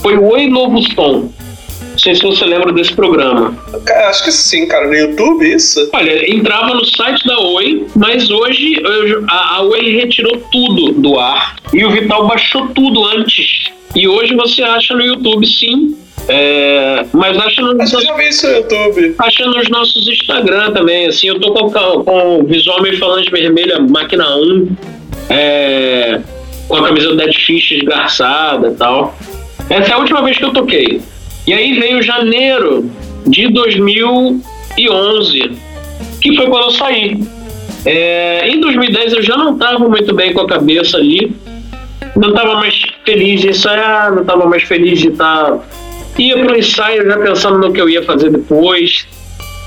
foi o Oi Novo Som. Não sei se você lembra desse programa. Acho que sim, cara. No YouTube, isso? Olha, entrava no site da Oi, mas hoje a, a Oi retirou tudo do ar e o Vital baixou tudo antes. E hoje você acha no YouTube, sim. É, mas acha no, Mas eu já vi isso no YouTube. acha nos nossos Instagram também. Assim, eu tô com, com o visual meio falante vermelha, máquina 1, é, com a camisa Dead Fish esgarçada e tal. Essa é a última vez que eu toquei. E aí veio janeiro de 2011, que foi quando eu saí. É, em 2010 eu já não estava muito bem com a cabeça ali, não estava mais feliz de ensaiar, não estava mais feliz de estar. Ia para o ensaio já pensando no que eu ia fazer depois.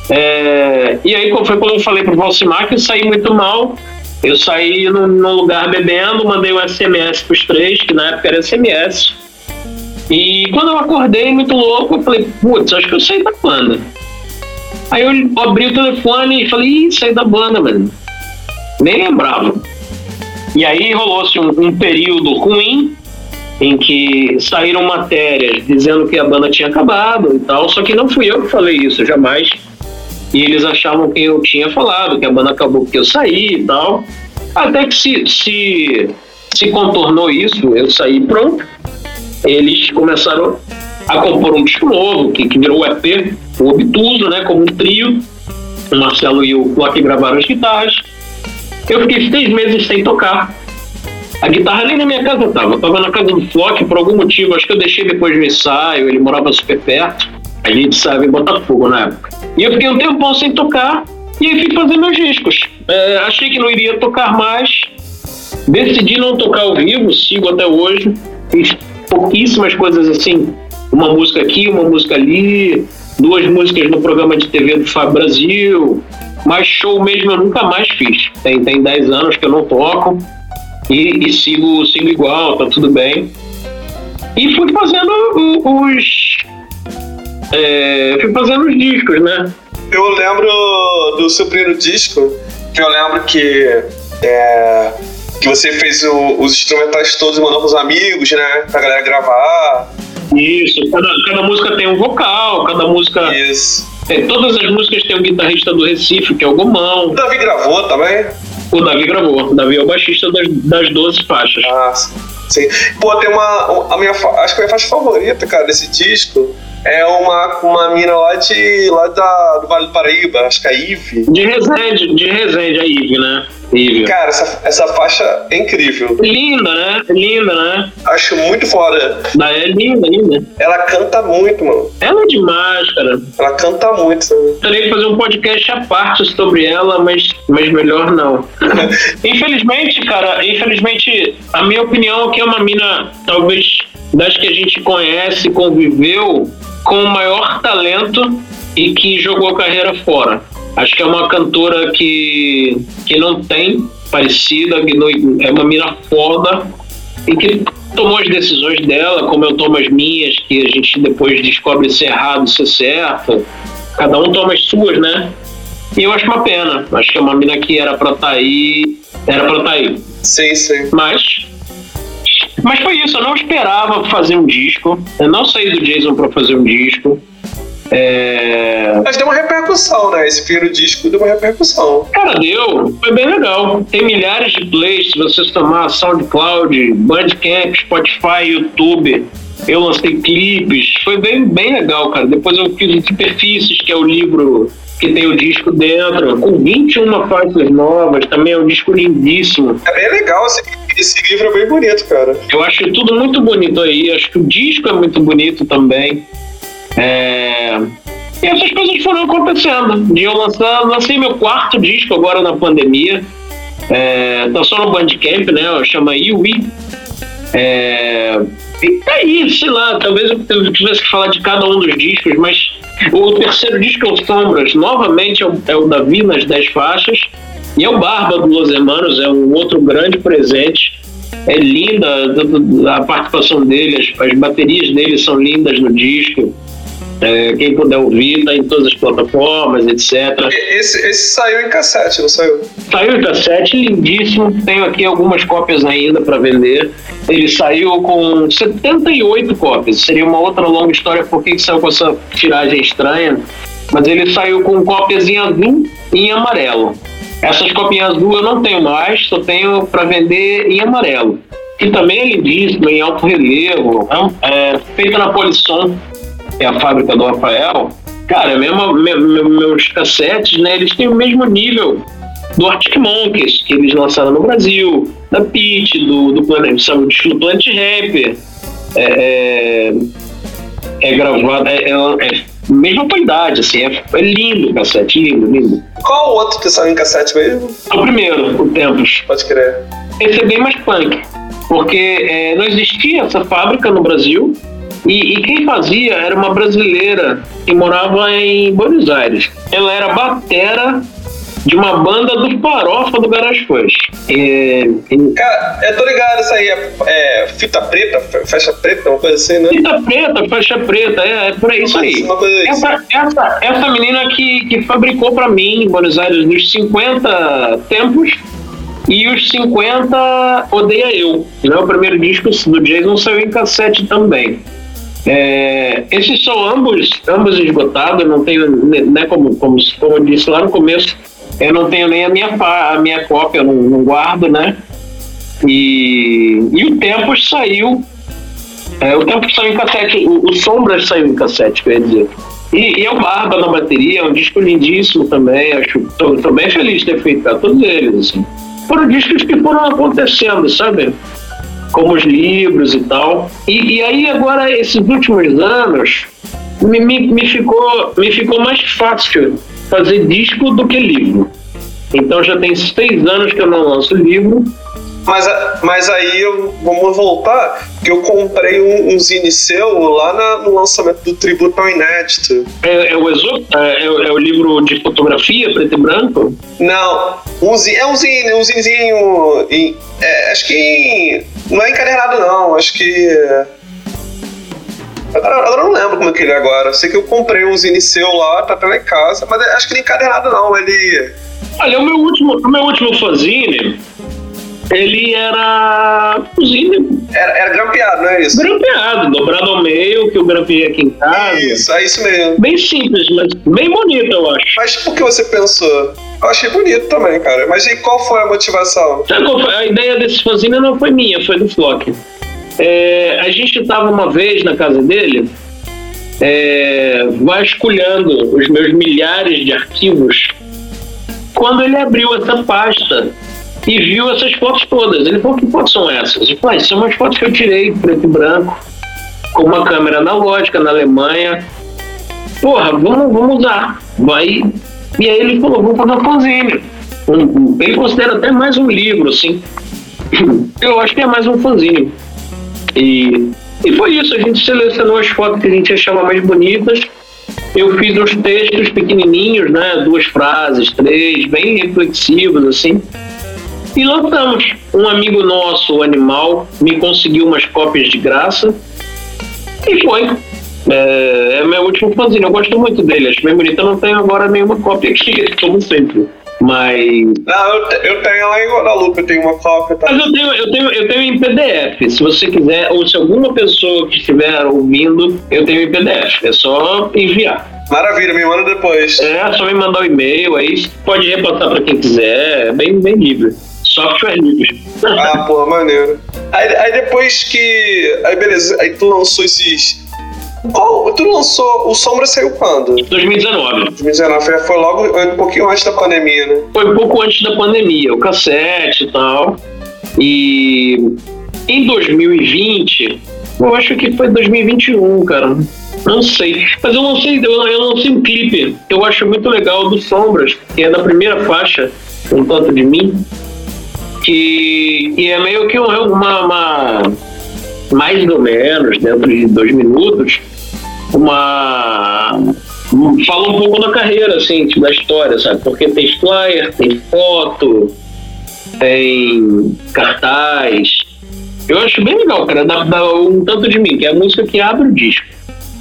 É, e aí foi quando eu falei pro Valcimar que eu saí muito mal. Eu saí num, lugar bebendo, mandei um SMS pros três, que na época era SMS. E quando eu acordei muito louco, eu falei, putz, acho que eu saí da banda. Aí eu abri o telefone e falei, ih, saí da banda, mano. Nem lembrava. E aí rolou-se um, um período ruim em que saíram matérias dizendo que a banda tinha acabado e tal, só que não fui eu que falei isso, jamais. E eles achavam que eu tinha falado, que a banda acabou porque eu saí e tal. Até que se, se, se contornou isso, eu saí pronto. Eles começaram a compor um disco novo, que, que virou o EP, o Obtuso, né, como um trio. O Marcelo e o Flock gravaram as guitarras. Eu fiquei seis meses sem tocar. A guitarra nem na minha casa tava. Eu tava na casa do Flock por algum motivo. Acho que eu deixei depois do ensaio. Ele morava super perto. A gente sabe em Botafogo na época. E eu fiquei um tempão sem tocar. E aí fui fazer meus discos. É, achei que não iria tocar mais. Decidi não tocar ao vivo. Sigo até hoje. Pouquíssimas coisas assim. Uma música aqui, uma música ali. Duas músicas no programa de TV do Fábio Brasil. Mas show mesmo eu nunca mais fiz. Tem, tem 10 anos que eu não toco. E, e sigo, sigo igual, tá tudo bem. E fui fazendo os. é, fui fazendo os discos, né? Eu lembro do seu primeiro disco, que eu lembro que. é, que você fez o- os instrumentais todos e mandou pros amigos, né? Pra galera gravar. Isso, cada, cada música tem um vocal, cada música. Isso. é, todas as músicas tem o guitarrista do Recife, que é o Gomão. O Davi gravou também? O Davi gravou. O Davi é o baixista das, das 12 faixas. Ah, sim. Pô, tem uma. A minha, acho que a minha faixa favorita, cara, desse disco é uma, uma mina lá, de, lá da, do Vale do Paraíba, acho que é a Ive. De Resende, de Resende, a Ive, né? Ive. Cara, essa, essa faixa é incrível. Linda, né? Linda, né? Acho muito foda. Da- É linda, linda. Ela canta muito, mano. Ela é demais, cara. Ela canta muito também. Gostaria de fazer um podcast à parte sobre ela, mas, mas melhor não. [laughs] infelizmente, cara, infelizmente, a minha opinião é que é uma mina, talvez, das que a gente conhece, conviveu, com o maior talento e que jogou a carreira fora. Acho que é uma cantora que, que não tem parecida, que não, é uma mina foda e que tomou as decisões dela, como eu tomo as minhas, que a gente depois descobre se é errado, se é certo. Cada um toma as suas, né? E eu acho uma pena. Acho que é uma mina que era pra estar aí. Era pra estar aí. Sim, sim. Mas. Mas foi isso, eu não esperava fazer um disco. Eu não saí do Jason pra fazer um disco. É... Mas deu uma repercussão, né? Esse primeiro disco deu uma repercussão. Cara, deu. Foi bem legal. Tem milhares de plays, se você somar SoundCloud, Bandcamp, Spotify, YouTube. Eu lancei clipes. Foi bem, bem legal, cara. Depois eu fiz o Superfícies, que é o livro que tem o disco dentro, com 21 faixas novas. Também é um disco lindíssimo. É bem legal, esse, esse livro é bem bonito, cara. Eu acho tudo muito bonito aí. Acho que o disco é muito bonito também. É... E essas coisas foram acontecendo. De eu lançar, lancei meu quarto disco agora na pandemia. É... Tá só no Bandcamp, né? Chama Iwi. É... E tá aí, sei lá, talvez eu tivesse que falar de cada um dos discos, mas o terceiro disco é o Sombras, novamente é o, é o Davi nas 10 faixas, e é o Barba do Los Hermanos, é um outro grande presente. É linda a participação dele, as, as baterias dele são lindas no disco. É, quem puder ouvir, tá em todas as plataformas, etc. Esse, esse saiu em cassete, não saiu? Saiu em cassete, lindíssimo. Tenho aqui algumas cópias ainda para vender. Ele saiu com 78 cópias. Seria uma outra longa história por que saiu com essa tiragem estranha. Mas ele saiu com cópias em azul e em amarelo. Essas copinhas azul eu não tenho mais, só tenho para vender em amarelo. Que também é lindíssimo, em alto relevo, é, é feita na Polisson, é a fábrica do Rafael. Cara, mesmo, meu, meus cassetes, né, eles têm o mesmo nível do Arctic Monkeys, que eles lançaram no Brasil, da Pit, do, do sabe, do Planet Rap. É, é, é gravado, é, é, é mesma qualidade, assim, é, é lindo o cassete, lindo, lindo. Qual o outro que saiu em cassete mesmo? O primeiro, o Tempos. Pode crer. Esse é bem mais punk, porque é, não existia essa fábrica no Brasil, e, e, quem fazia era uma brasileira que morava em Buenos Aires. Ela era batera de uma banda do Farofa do Garage Fãs. É, Cara, eu tô ligado, isso aí é, é, fita preta, faixa preta, uma coisa assim, né? Fita preta, faixa preta, é, é por isso aí. Essa, essa, essa menina que, que fabricou pra mim em Buenos Aires nos 50 tempos e os 50 Odeia Eu. Né? O primeiro disco do Jason saiu em cassete também. É, esses são ambos, ambos esgotados, não tenho, né, como, como, como eu disse lá no começo, eu não tenho nem a minha, a minha cópia, não, não guardo, né? E, e o Tempos saiu. É, o Tempos saiu em cassete, o, o Sombras saiu em cassete, quer dizer. E, e é o Barba na bateria, é um disco lindíssimo também. Acho, tô, tô bem feliz de ter feito para todos eles. Assim. Foram discos que foram acontecendo, sabe? Como os livros e tal. E, e aí, agora, esses últimos anos, me, me, me, ficou, me ficou mais fácil fazer disco do que livro. Então já tem seis anos que eu não lanço livro. Mas, mas aí eu, vamos voltar, que eu comprei um, um zine seu lá na, no lançamento do Tributo ao Inédito. É, é o Exo, é, é, é, o livro de fotografia, preto e branco? Não, um zine, é um zine, um zinezinho. Em, é, acho que não é encadernado, não. Acho que. Agora, eu não lembro como é que ele é agora. Sei que eu comprei um zine seu lá, tá até lá em casa, mas acho que ele é encadernado não, ele. Olha, o meu último, o meu último fanzine, ele era cozinho. Era, era grampeado, não é isso? Grampeado, dobrado ao meio, que eu grampeei aqui em casa. Isso, é isso mesmo. Bem simples, mas bem bonito, eu acho. Mas por que você pensou? Eu achei bonito também, cara. Mas e qual foi a motivação? A ideia desse fanzine não foi minha, foi do Flock. É, a gente estava uma vez na casa dele, é, vasculhando os meus milhares de arquivos, quando ele abriu essa pasta e viu essas fotos todas. Ele falou: Que fotos são essas? Eu falei: ah, São umas fotos que eu tirei preto e branco, com uma câmera analógica na Alemanha. Porra, vamos, vamos usar. Vai. E aí ele falou: Vamos fazer um fanzine. Um, ele considera até mais um livro, assim. [clears throat] Eu acho que é mais um fanzine. E, e foi isso, a gente selecionou as fotos que a gente achava mais bonitas. Eu fiz uns textos pequenininhos, né? Duas frases, três, bem reflexivos, assim. E lançamos. Um amigo nosso, o Animal, me conseguiu umas cópias de graça. E foi. É, é meu último fãzinho, eu gosto muito dele. Acho bem bonito. Eu não tenho agora nenhuma cópia aqui, [laughs] como sempre. Mas. Não, eu, eu tenho lá em Guadalupe, eu tenho uma cópia. Tá? Mas eu tenho, eu, tenho, eu tenho em PDF. Se você quiser, ou se alguma pessoa que estiver ouvindo, eu tenho em PDF. É só enviar. Maravilha, me manda depois. É, só me mandar o um e-mail, aí pode repassar para quem quiser, é bem, bem livre. Software livre. Ah, pô, maneiro. Aí, aí depois que. Aí beleza, aí tu lançou esses qual, tu lançou. O Sombra saiu quando? 2019. 2019 foi, foi logo um pouquinho antes da pandemia, né? Foi um pouco antes da pandemia, o cassete e tal. E em 2020, eu acho que foi 2021, cara. Não sei. Mas eu lancei, eu, eu lancei um clipe que eu acho muito legal do Sombras, que é da primeira faixa, Um Tanto de Mim. Que, que é meio que uma, uma mais ou menos, dentro de dois minutos, uma. Fala um pouco da carreira, assim, tipo, da história, sabe? Porque tem flyer, tem foto, tem cartaz. Eu acho bem legal, cara, dá, dá um tanto de mim, que é a música que abre o disco.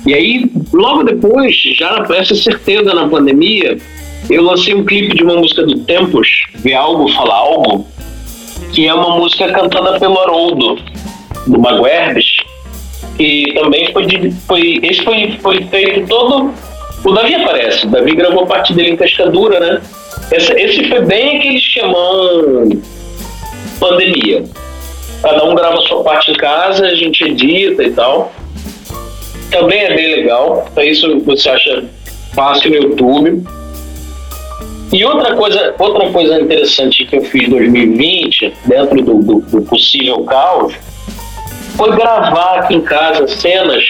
E aí, logo depois, já essa certeza na pandemia, eu lancei um clipe de uma música do Tempos, Ver Algo, Fala Algo, que é uma música cantada pelo Haroldo, do Mago Herbes, e também foi, foi esse foi, foi feito todo o Davi aparece, o Davi gravou parte dele em Cascadura, né? Esse, esse foi bem aquele esquemão pandemia. Cada um grava sua parte em casa, a gente edita e tal. Também é bem legal. Então isso você acha fácil no YouTube. E outra coisa, outra coisa interessante que eu fiz em 2020, dentro do, do, do possível caos, foi gravar aqui em casa cenas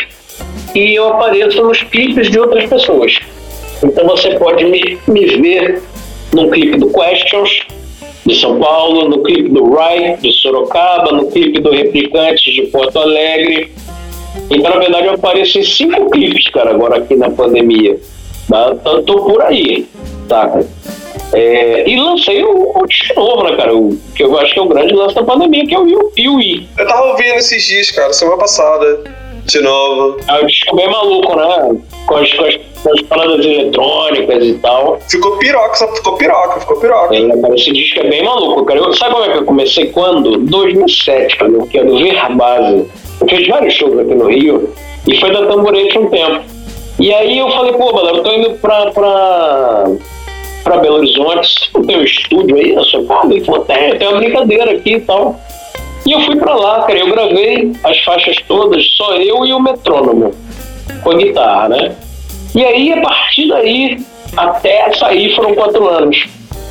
e eu apareço nos clipes de outras pessoas. Então você pode me, me ver no clipe do Questions, de São Paulo, no clipe do Rai, de Sorocaba, no clipe do Replicantes de Porto Alegre. Então, na verdade, eu apareço em cinco clipes, cara, agora aqui na pandemia. Tá? Então, tô por aí, tá? É, e lancei o, o disco novo, né, cara? O, que eu acho que é o grande lance da pandemia, que é o Piuí. Eu tava ouvindo esses dias, cara, semana passada de novo. É um disco bem maluco, né? Com as, com as, com as paradas eletrônicas e tal. Ficou piroca, só ficou piroca, ficou piroca. É, cara, esse disco é bem maluco, cara. Eu, sabe como é que eu comecei? Quando? 2007, cara, que é do Verbase. Eu fiz vários shows aqui no Rio e foi da Tamborete um tempo. E aí eu falei, pô, galera, eu tô indo pra, pra, pra Belo Horizonte, não tem um estúdio aí na sua casa? Ele falou, tem, tem uma brincadeira aqui e tal. E eu fui para lá, cara. Eu gravei as faixas todas, só eu e o metrônomo, com a guitarra, né? E aí, a partir daí, até sair foram quatro anos.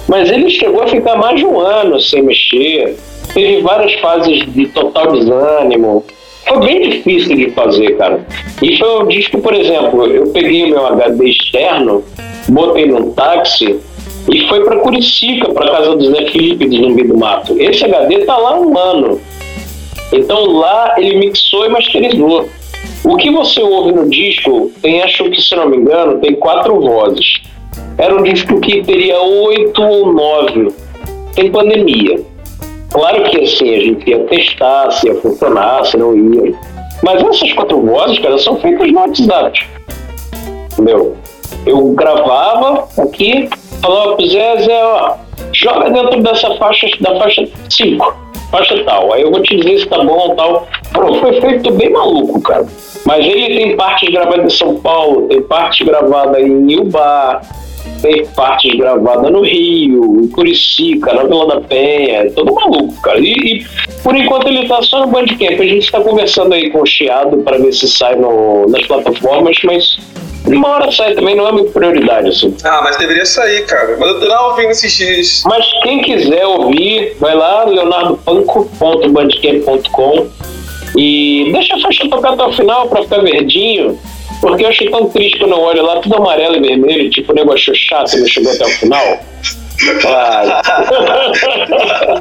Mas ele chegou a ficar mais de um ano sem mexer. Teve várias fases de total desânimo. Foi bem difícil de fazer, cara. E foi um disco, por exemplo, eu peguei meu HD externo, botei num táxi e foi para Curicica, para casa do Zé Felipe de Zumbi do Mato. Esse HD tá lá um ano. Então lá ele mixou e masterizou. O que você ouve no disco tem, acho que se não me engano, tem quatro vozes. Era um disco que teria oito ou nove. Tem pandemia. Claro que assim, a gente ia testar se ia funcionar, se não ia. Mas essas quatro vozes, cara, são feitas no WhatsApp. Entendeu? Eu gravava aqui, falou pro Zé, Zé, ó, joga dentro dessa faixa, da faixa 5, faixa tal. Aí eu vou te dizer se tá bom ou tal. Foi feito bem maluco, cara. Mas ele tem partes gravadas em São Paulo, tem parte gravada em Ilba, tem partes gravadas no Rio, em Curicica, na Vila da Penha, é todo maluco, cara. E, e, por enquanto ele tá só no Bandcamp. A gente tá conversando aí com o Chiado para ver se sai no, nas plataformas, mas uma hora sai também, não é muito prioridade, assim. Ah, mas deveria sair, cara. Mas eu tava ouvindo esses dias. Mas quem quiser ouvir, vai lá, leonardopanco.bandcamp.com e deixa a faixa tocar até o final pra ficar verdinho. Porque eu achei tão triste quando eu olho lá, tudo amarelo e vermelho, tipo, o negócio chato e não chegou até o final. Ah.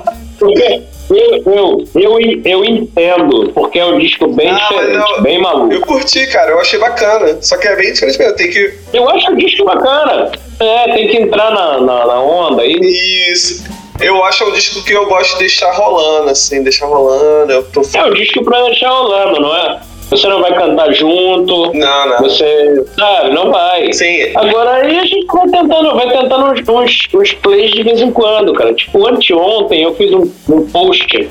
[laughs] porque eu, eu, eu, eu entendo, porque é um disco bem ah, diferente, eu, bem maluco. Eu curti, cara, eu achei bacana. Só que é bem diferente mesmo, tem que. Eu acho o disco bacana. É, tem que entrar na, na, na onda aí. Isso. Eu acho um disco que eu gosto de deixar rolando, assim, deixar rolando. Eu tô... É um disco pra deixar rolando, não é? Você não vai cantar junto. Não, não. Você, sabe, não vai. Sim. Agora aí a gente vai tentando, vai tentando uns, uns, uns plays de vez em quando, cara. Tipo, anteontem eu fiz um, um post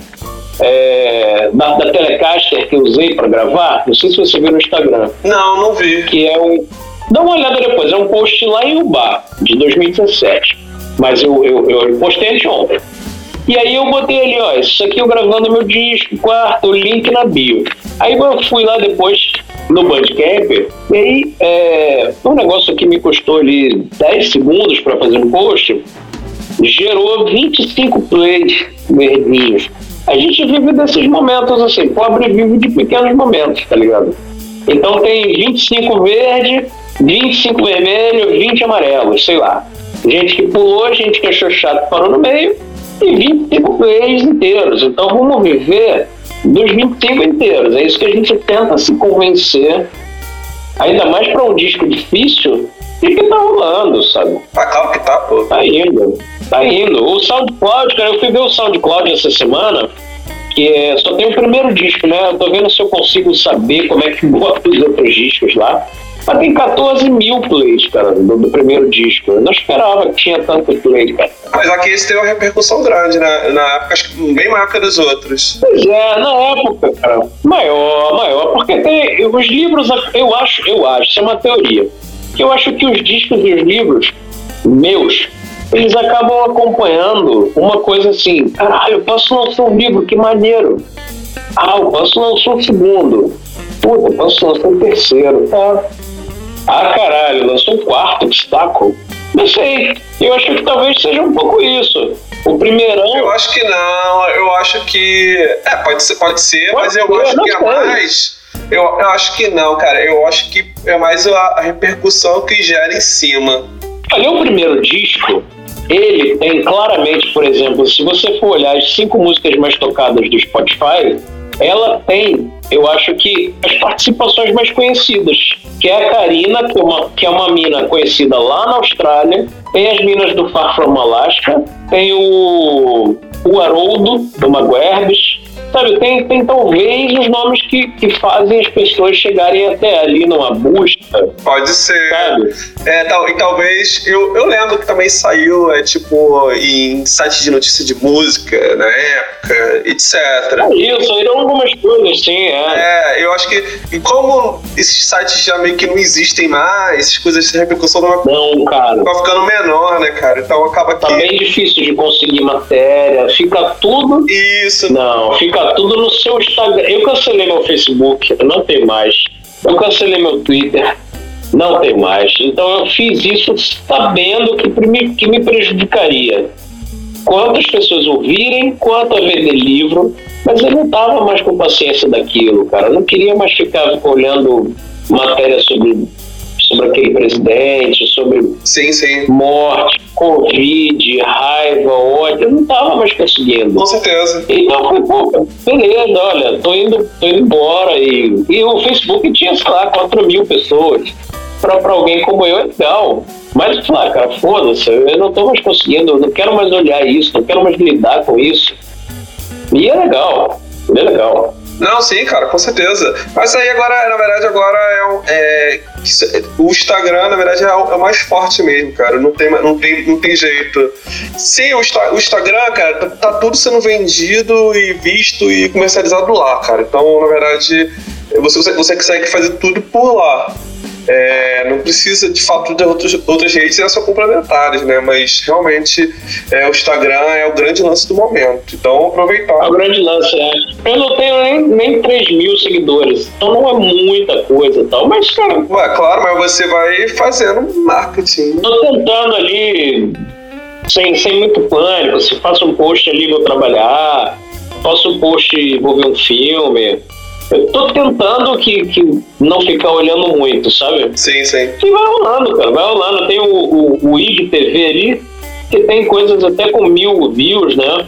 é, da, da Telecaster que eu usei para gravar. Não sei se você viu no Instagram. Não, não vi. Que é um. Dá uma olhada depois, é um post lá em Uba, de 2017. Mas eu, eu, eu postei anteontem. E aí eu botei ali, ó, isso aqui eu gravando meu disco, quarto, link na bio. Aí eu fui lá depois no Bandcamp, e aí é, um negócio que me custou ali 10 segundos para fazer um post, gerou 25 plays verdinhos. A gente vive desses momentos assim, pobre vive de pequenos momentos, tá ligado? Então tem 25 verde, 25 vermelho, 20 amarelos, sei lá. Gente que pulou, gente que achou chato parou no meio, e 25 plays inteiros. Então vamos viver dos 25 inteiros. É isso que a gente tenta se convencer, ainda mais para um disco difícil, e que tá rolando, sabe? Tá claro que tá, pô. Tá indo, tá indo. O SoundCloud, cara, eu fui ver o SoundCloud essa semana, que é, só tem o primeiro disco, né? Eu tô vendo se eu consigo saber como é que bota os outros discos lá. Mas tem 14 mil plays, cara, do, do, primeiro disco. Eu não esperava que tinha tanto play, cara. Mas aqui esse teve uma repercussão grande, né? Na época, acho que bem maior que dos outros. Pois é, na época, cara, maior, maior, porque tem os livros, eu acho, eu acho, isso é uma teoria, que eu acho que os discos e os livros meus, eles acabam acompanhando uma coisa assim, caralho, eu posso lançar um livro, que maneiro. Ah, eu posso lançar um segundo. Puta, eu posso lançar um terceiro, tá? Ah, caralho, lançou um quarto, saco. Não sei. Eu acho que talvez seja um pouco isso. O primeirão. Eu acho que não. Eu acho que. É, pode ser, pode ser, pode mas eu ser, acho que é mais. Eu, eu acho que não, cara. Eu acho que é mais a, a repercussão que gera em cima. Olha, o primeiro disco, ele tem claramente, por exemplo, se você for olhar as cinco músicas mais tocadas do Spotify, ela tem, eu acho que, as participações mais conhecidas, que é a Karina, que é uma, que é uma mina conhecida lá na Austrália, tem as minas do Far From Alaska, tem o, o Haroldo, do Maguerbes, Sabe, tem, tem talvez os nomes que, que fazem as pessoas chegarem até ali numa busca. Pode ser. Sabe? É, tal, e talvez. Eu, eu lembro que também saiu, é, tipo, em sites de notícia de música na época, etc. É isso, saíram algumas coisas, sim, é. É, eu acho que. E como esses sites já meio que não existem mais, essas coisas de repercussão não, não cara. vai ficando menor, né, cara? Então acaba tá que. Tá bem difícil de conseguir matéria, fica tudo. Isso. Não, fica tudo no seu Instagram. Eu cancelei meu Facebook, não tenho mais. Eu cancelei meu Twitter, não tenho mais. Então eu fiz isso sabendo que, que me prejudicaria. Quantas pessoas ouvirem, quanto a vender livro, mas eu não estava mais com paciência daquilo, cara. Eu não queria mais ficar olhando matéria sobre sobre aquele presidente, sobre sim, sim. morte, Covid, raiva, ódio, eu não estava mais conseguindo. Com certeza. Então foi, pô, beleza, olha, tô indo, tô indo embora. E, e o Facebook tinha, sei lá, 4 mil pessoas. Para alguém como eu é legal. Mas, lá, cara, foda-se, eu não tô mais conseguindo, eu não quero mais olhar isso, não quero mais lidar com isso. E é legal, é legal. Não, sim, cara, com certeza. Mas aí agora, na verdade, agora é, é o Instagram, na verdade, é o, é o, mais forte mesmo, cara. Não tem, não tem, não tem jeito. Sim, o, o Instagram, cara, tá, tá, tudo sendo vendido e visto e comercializado lá, cara. Então, na verdade, você, você consegue fazer tudo por lá. É, não precisa de fato de outros, outras redes, elas são complementares, né? Mas realmente é, o Instagram é o grande lance do momento. Então aproveitar. É o grande lance, é. Eu não tenho nem, nem 3 mil seguidores, então não é muita coisa e tal. Mas, cara. Ué, claro, mas você vai fazendo marketing. Tô tentando ali, sem, sem muito pânico, se faço um post ali, vou trabalhar, faço um post, vou ver um filme eu tô tentando que, que não ficar olhando muito, sabe? Sim, sim. E vai rolando, cara, vai rolando. Tem o, o, o IGTV ali, que tem coisas até com mil views, né?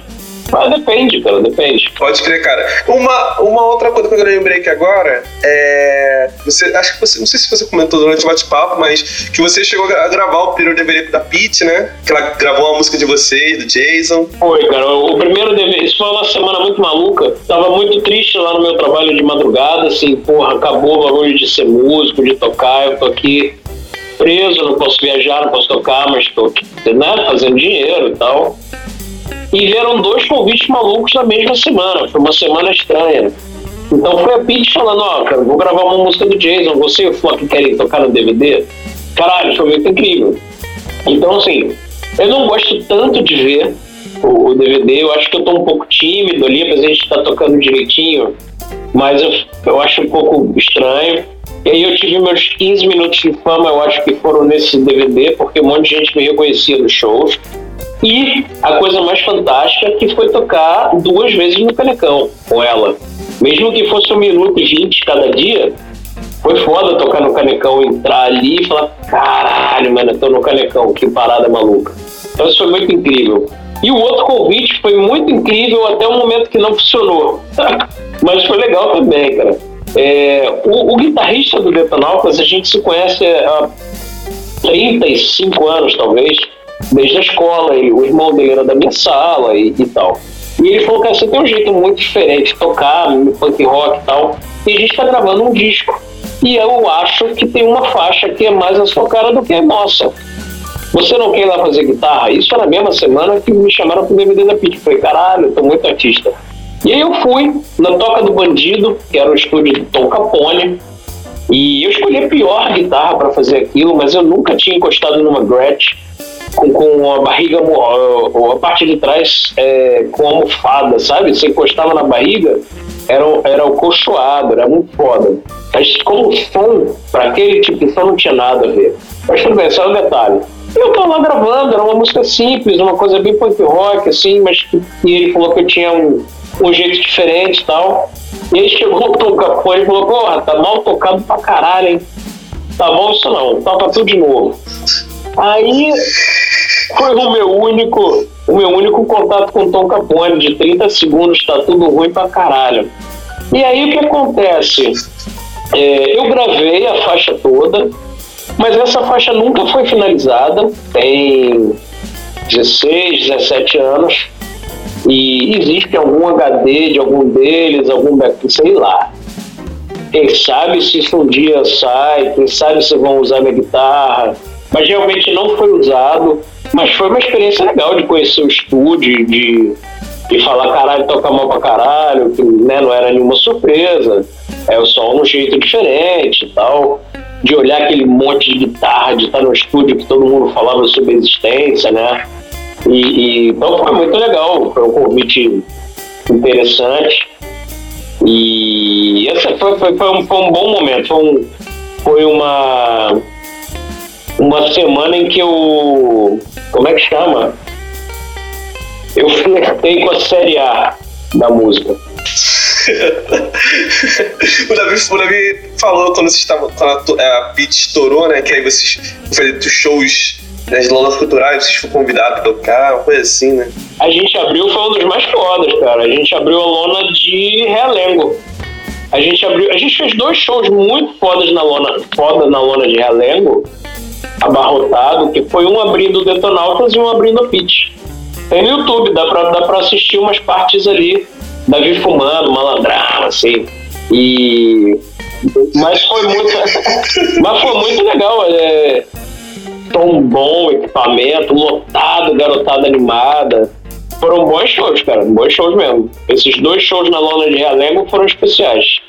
Depende, cara, depende. Pode crer, cara. Uma, uma outra coisa que eu lembrei aqui agora é. Você, acho que você. Não sei se você comentou durante o bate-papo, mas que você chegou a gravar o primeiro DVD da Pete, né? Que ela gravou uma música de vocês, do Jason. Foi, cara. O primeiro DVD. Isso foi uma semana muito maluca. Tava muito triste lá no meu trabalho de madrugada, assim, porra, acabou o bagulho de ser músico, de tocar. Eu tô aqui preso, não posso viajar, não posso tocar, mas tô né, fazendo dinheiro e tal. E vieram dois convites malucos na mesma semana. Foi uma semana estranha. Então foi a Pete falando, ó, cara, vou gravar uma música do Jason, você e o Flock querem tocar no DVD? Caralho, foi muito incrível. Então, assim, eu não gosto tanto de ver o, o DVD, eu acho que eu tô um pouco tímido ali, apesar a gente tá tocando direitinho, mas eu, eu acho um pouco estranho. E aí eu tive meus 15 minutos de fama, eu acho que foram nesse DVD, porque um monte de gente me reconhecia nos shows. E a coisa mais fantástica que foi tocar duas vezes no Canecão com ela. Mesmo que fosse um minuto e vinte cada dia, foi foda tocar no Canecão, entrar ali e falar: caralho, mano, tô no Canecão, que parada maluca. Então isso foi muito incrível. E o outro convite foi muito incrível até o momento que não funcionou. [laughs] Mas foi legal também, cara. É, o, o, guitarrista do Detonautas, a gente se conhece há 35 anos, talvez, desde a escola, e o irmão dele era da minha sala e, e tal. E ele falou que você tem um jeito muito diferente de tocar, punk rock e tal, e a gente está gravando um disco. E eu acho que tem uma faixa que é mais a sua cara do que a nossa. Você não quer ir lá fazer guitarra? Isso na mesma semana que me chamaram pro DVD da Pit. Falei, caralho, eu tô muito artista. E aí eu fui na Toca do Bandido, que era o estúdio de Tom Capone, e eu escolhi a pior guitarra para fazer aquilo, mas eu nunca tinha encostado numa Gretsch com, com a barriga, a, a parte de trás é, com almofada, sabe? Você encostava na barriga, era, era o cochoado, era muito foda. Mas como som, para aquele tipo de som não tinha nada a ver. Mas tudo bem, só um detalhe. Eu tava lá gravando, era uma música simples, uma coisa bem punk rock, assim, mas e ele falou que eu tinha um, um jeito diferente e tal. E aí chegou o Tom Capone e falou, porra, tá mal tocado pra caralho, hein? Tá bom isso não, toca tudo de novo. Aí foi o meu único, o meu único contato com Tom Capone, de 30 segundos, tá tudo ruim pra caralho. E aí o que acontece? É, eu gravei a faixa toda, mas essa faixa nunca foi finalizada, tem 16, 17 anos, e existe algum HD de algum deles, algum backup, sei lá. Quem sabe se isso um dia sai, quem sabe se vão usar minha guitarra, mas realmente não foi usado. Mas foi uma experiência legal de conhecer o estúdio, de, de falar caralho, toca mal pra caralho, que né, não era nenhuma surpresa, é só um jeito diferente e tal. De olhar aquele monte de guitarra, de estar no estúdio que todo mundo falava sobre existência, né? E, e, então foi muito legal, foi um convite interessante. E esse foi, foi, foi, um, foi um bom momento, foi, um, foi uma, uma semana em que eu. Como é que chama? Eu flertei com a série A da música. [laughs] o, Davi, o Davi falou quando vocês estavam. Quando a, a Pit estourou, né? Que aí vocês fizeram shows nas lonas culturais, vocês foram convidados a tocar, uma coisa assim, né? A gente abriu, foi um dos mais fodas, cara. A gente abriu a lona de Realengo. A gente abriu, a gente fez dois shows muito fodas na lona, foda na lona de Realengo, abarrotado, que foi um abrindo Detonautas e um abrindo a Pitch. Tem no YouTube, dá pra, dá pra assistir umas partes ali, Davi fumando, malandrão, assim. E. Mas foi muito. [laughs] mas foi muito legal. É, tom bom, equipamento, lotado, garotada animada. Foram bons shows, cara, bons shows mesmo. Esses dois shows na lona de Realengo foram especiais.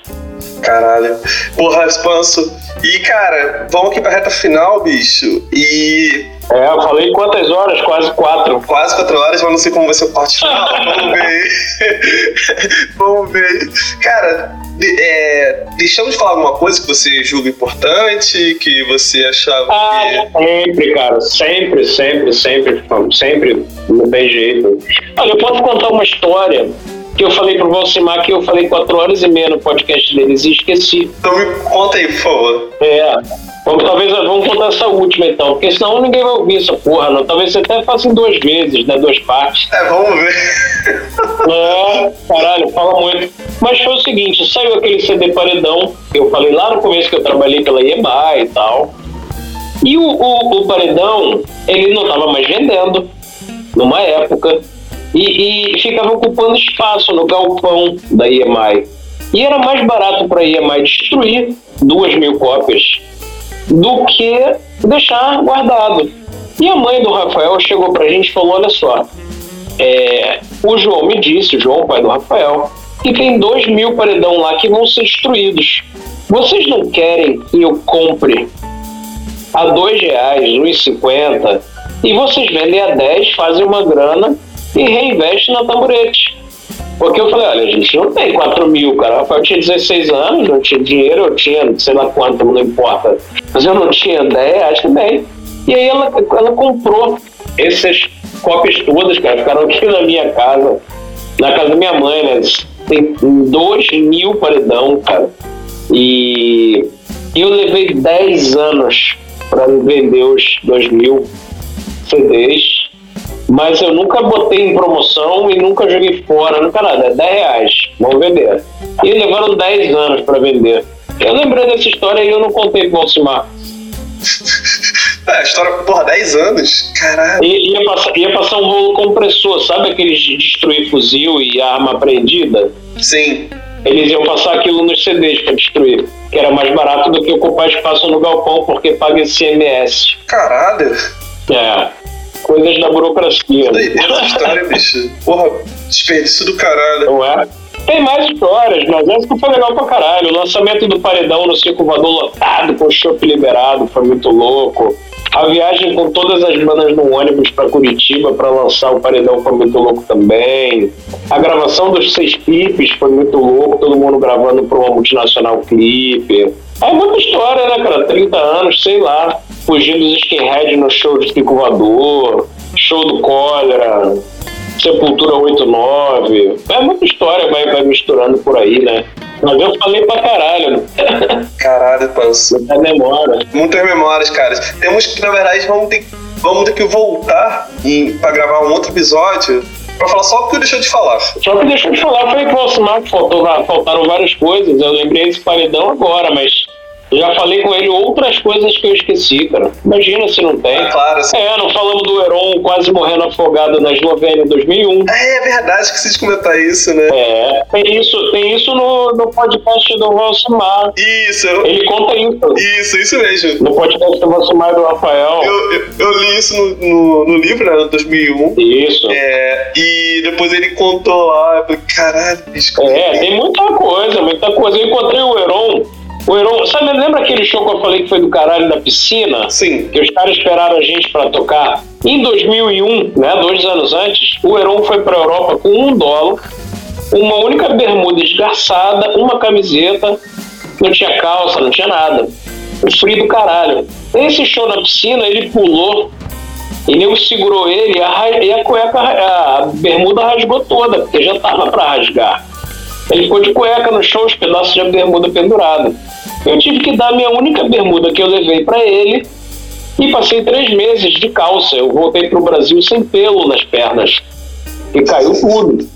Caralho. Porra, Expanso. E, cara, vamos aqui pra reta final, bicho. E. É, eu falei quantas horas? Quase quatro. Quase quatro horas, mas não sei como vai ser o parte final. [laughs] vamos ver. [laughs] vamos ver. Cara, é, deixamos de falar alguma coisa que você julga importante, que você achava ah, que... sempre, cara, sempre, sempre, sempre, sempre, não tem jeito. Olha, eu posso contar uma história que eu falei pro Valcimar que eu falei quatro horas e meia no podcast deles e esqueci. Então me conta aí, por favor. É, Vamos, talvez vamos contar essa última então, porque senão ninguém vai ouvir essa porra, não. Talvez você até faça em duas vezes, né? Duas partes. É, vamos ver. É, caralho, fala muito. Mas foi o seguinte, saiu aquele CD paredão, que eu falei lá no começo que eu trabalhei pela EMA e tal. E o, o, o paredão, ele não estava mais vendendo numa época. E, e, ficava ocupando espaço no galpão da EMI. E era mais barato para a EMI destruir duas mil cópias do que deixar guardado. E a mãe do Rafael chegou pra gente e falou: olha só, é, o João me disse, o João, pai do Rafael, que tem dois mil paredão lá que vão ser destruídos. Vocês não querem que eu compre a dois reais, um cinquenta, e vocês vendem a dez, fazem uma grana e reinvestem na tamborete. Porque eu falei, olha, a gente não tem 4 mil, cara. Rafael tinha 16 anos, não tinha dinheiro, eu tinha, sei lá quanto, não importa. Mas eu não tinha ideia, acho que. E aí ela, ela comprou essas cópias todas, cara, ficaram aqui na minha casa, na casa da minha mãe, né? Tem 2 mil paredão, cara. E eu levei 10 anos para vender os 2 mil CDs mas eu nunca botei em promoção e nunca joguei fora, nunca nada. É 10 reais, vamos vender. E levaram 10 anos para vender. Eu lembrei dessa história e eu não contei pro Alcimar. [laughs] É, a história, porra, 10 anos? Caralho. I, ia, passar, ia passar um rolo compressor, sabe aqueles de destruir fuzil e arma apreendida? Sim. Eles iam passar aquilo nos CDs para destruir, que era mais barato do que ocupar espaço no galpão porque paga ICMS. Caralho. É. Coisas da burocracia. Doideira essa história, bicho. Porra, desperdício do caralho. Não é? Tem mais histórias, mas essa foi legal pra caralho. O lançamento do Paredão no Circo Voador lotado, com o chopp liberado, foi muito louco. A viagem com todas as bandas no ônibus para Curitiba para lançar o Paredão foi muito louco também. A gravação dos seis clipes foi muito louco, todo mundo gravando para uma multinacional clipe. É muita história, né, cara? 30 anos, sei lá. Fugindo dos skinhead no show de Circo Voador, show do Cólera, Sepultura 89. É muita história, vai, vai misturando por aí, né? Mas eu falei pra caralho. [laughs] Caralho, Panso. Muita memória. Muitas memórias, cara. Temos que, na verdade, vamos ter, vamos ter que voltar em, pra gravar um outro episódio pra falar só o que deixou de falar. Só que deixou de falar foi que o Alcimar faltou, faltaram várias coisas. Eu lembrei desse paredão agora, mas já falei com ele outras coisas que eu esqueci, cara. Imagina se não tem. Ah, claro. Assim. É, não falamos do Heron quase morrendo afogado na Eslovênia em 2001. É, é verdade, esqueci de comentar isso, né? É, tem isso, tem isso no, no podcast do Valsimar. Isso. Eu... Ele conta isso. Isso, isso mesmo. No podcast do Valsimar do Rafael. Eu, eu, eu, li isso no, no, no livro, né, 2001. Isso. É, e depois ele contou lá, eu falei, caralho, bicho. É, tem muita coisa, muita coisa. Eu encontrei o Heron o Heron, sabe, lembra aquele show que eu falei que foi do caralho da piscina? Sim. Que os caras esperaram a gente para tocar? Em 2001, né, dois anos antes, o Heron foi para Europa com um dólar, uma única bermuda esgarçada, uma camiseta, não tinha calça, não tinha nada. O frio do caralho. Nesse show na piscina, ele pulou e nego segurou ele e a, e a cueca, a bermuda rasgou toda, porque já tava para rasgar. Ele ficou de cueca no chão, os pedaços de bermuda pendurado. Eu tive que dar a minha única bermuda que eu levei para ele e passei três meses de calça. Eu voltei pro Brasil sem pelo nas pernas. E caiu tudo.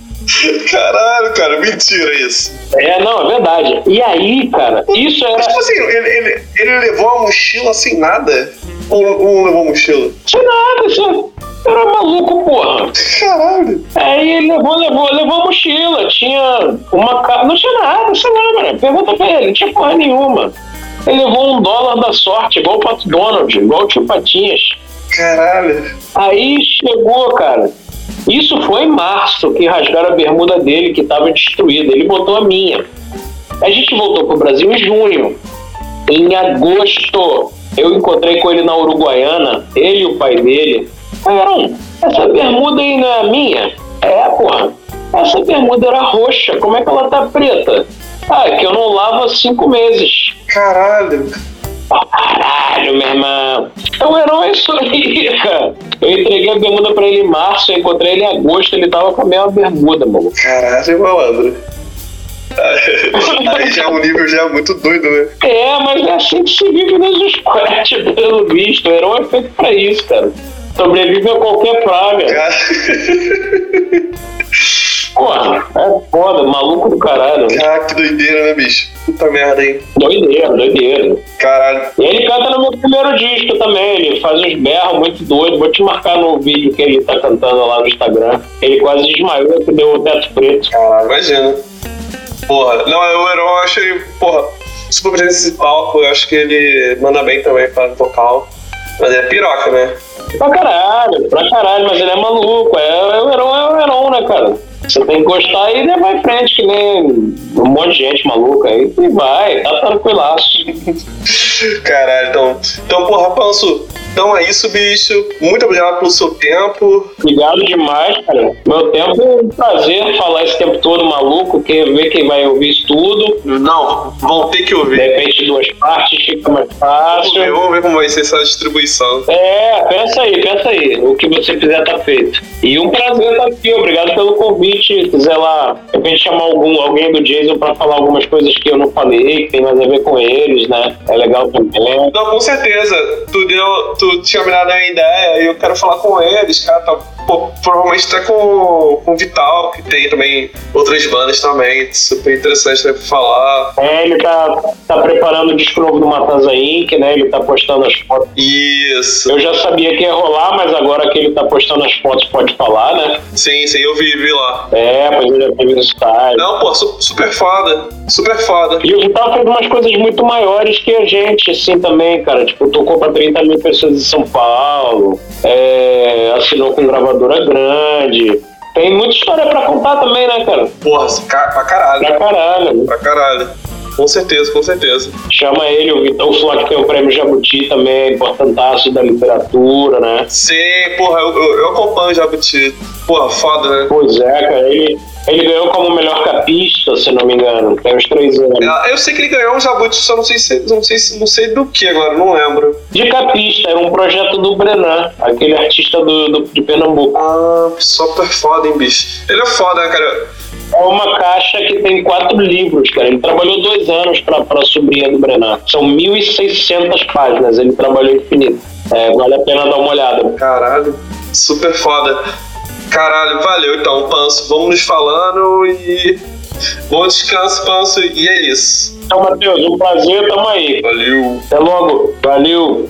Caralho, cara, mentira isso. É, não, é verdade. E aí, cara, isso era. Mas, tipo assim, ele, ele, ele levou a mochila sem nada? Ou, ou não levou a mochila? Sem nada, sem era maluco, porra. Caralho. Aí ele levou, levou, levou a mochila. Tinha uma cara. Não tinha nada, sei lá, mano. Pergunta pra ele, não tinha porra nenhuma. Ele levou um dólar da sorte, igual o Pato Donald, igual o tio Patinhas. Caralho. Aí chegou, cara. Isso foi em março que rasgaram a bermuda dele, que estava destruída. Ele botou a minha. A gente voltou pro Brasil em junho. Em agosto, eu encontrei com ele na Uruguaiana, ele e o pai dele. Aaron, essa bermuda aí não é minha? É, porra. Essa bermuda era roxa, como é que ela tá preta? Ah, é que eu não lavo há cinco meses. Caralho. Caralho, meu irmão. Então era isso aí, cara. Eu entreguei a bermuda pra ele em março, eu encontrei ele em agosto, ele tava com a mesma bermuda, mano. Caralho, malandro. [laughs] Aí já é um nível já muito doido, né? É, mas é assim que se vive nos squats, pelo visto. Era um efeito pra isso, cara. Sobrevive a qualquer praga. [laughs] Porra, é foda, maluco do caralho. Cara, que doideira, né, bicho? Puta merda, hein? Doideira, doideira. Caralho. E ele canta no meu primeiro disco também. Ele faz uns berros muito doidos. Vou te marcar no vídeo que ele tá cantando lá no Instagram. Ele quase desmaiou que deu o teto preto. Caralho, imagina. Porra, não, o Heron eu achei, porra, super palco. Eu acho que ele manda bem também para vocal. Mas é piroca, né? Pra caralho, pra caralho, mas ele é maluco. É, é o Heron, é o né, cara? Você tem que gostar e levar em frente, que nem um monte de gente maluca aí. E vai, tá tranquilaço. [laughs] Caralho, então. Então, porra, Panso, então é isso, bicho. Muito obrigado pelo seu tempo. Obrigado demais, cara. Meu tempo é um prazer falar esse tempo todo maluco, que ver quem vai ouvir isso tudo. Não, vão ter que De ouvir. repente, duas partes fica mais Vamos ver, fácil. vamos ver como vai ser essa distribuição. É, pensa aí, pensa aí. O que você quiser tá feito. E um prazer estar aqui. Obrigado pelo convite. Se quiser lá, de repente, chamar algum, alguém do Jason pra falar algumas coisas que eu não falei, que tem mais a ver com eles, né? É legal também. Não, com certeza. Tu deu. Tu tinha me dado uma ideia e eu quero falar com eles, cara. Tá, pô, provavelmente até com, com o Vital, que tem também outras bandas também, super interessante né, pra falar. É, ele tá, tá preparando o disco novo do Matanza Inc., né? Ele tá postando as fotos. Isso. Eu já sabia que ia rolar, mas agora que ele tá postando as fotos, pode falar, né? Sim, sim, eu vi, vi lá. É, pois ele já teve no style. Não, pô, su- super foda. Super foda. E o Vital fez umas coisas muito maiores que a gente, assim, também, cara. Tipo, tocou pra 30 mil pessoas em São Paulo, é, assinou com gravadora grande. Tem muita história pra contar também, né, cara? Porra, ca- pra caralho. Pra caralho. Pra caralho. Com certeza, com certeza. Chama ele, o Vital Flock tem o prêmio Jabuti também, importantaço da literatura, né? Sim, porra, eu, eu, eu acompanho o Jabuti. Porra, foda, né? Pois é, cara, ele, ele ganhou como melhor capista, se não me engano, tem uns três anos. Ah, Eu sei que ele ganhou um Jabuti, só não sei se não sei, se- não sei do que agora, não lembro. De capista, era um projeto do Brenan, aquele artista do, do- de Pernambuco. Ah, super foda, hein, bicho. Ele é foda, né, cara? É uma caixa que tem quatro livros, cara. Ele trabalhou dois anos pra, pra sobrinha do Brenan. São 1.600 páginas, ele trabalhou infinito. É, vale a pena dar uma olhada. Caralho, super foda. Caralho, valeu então, Panso. Vamos nos falando e. Bom descanso, Panso, e é isso. Então, Matheus, um prazer, tamo aí. Valeu. Até logo. Valeu.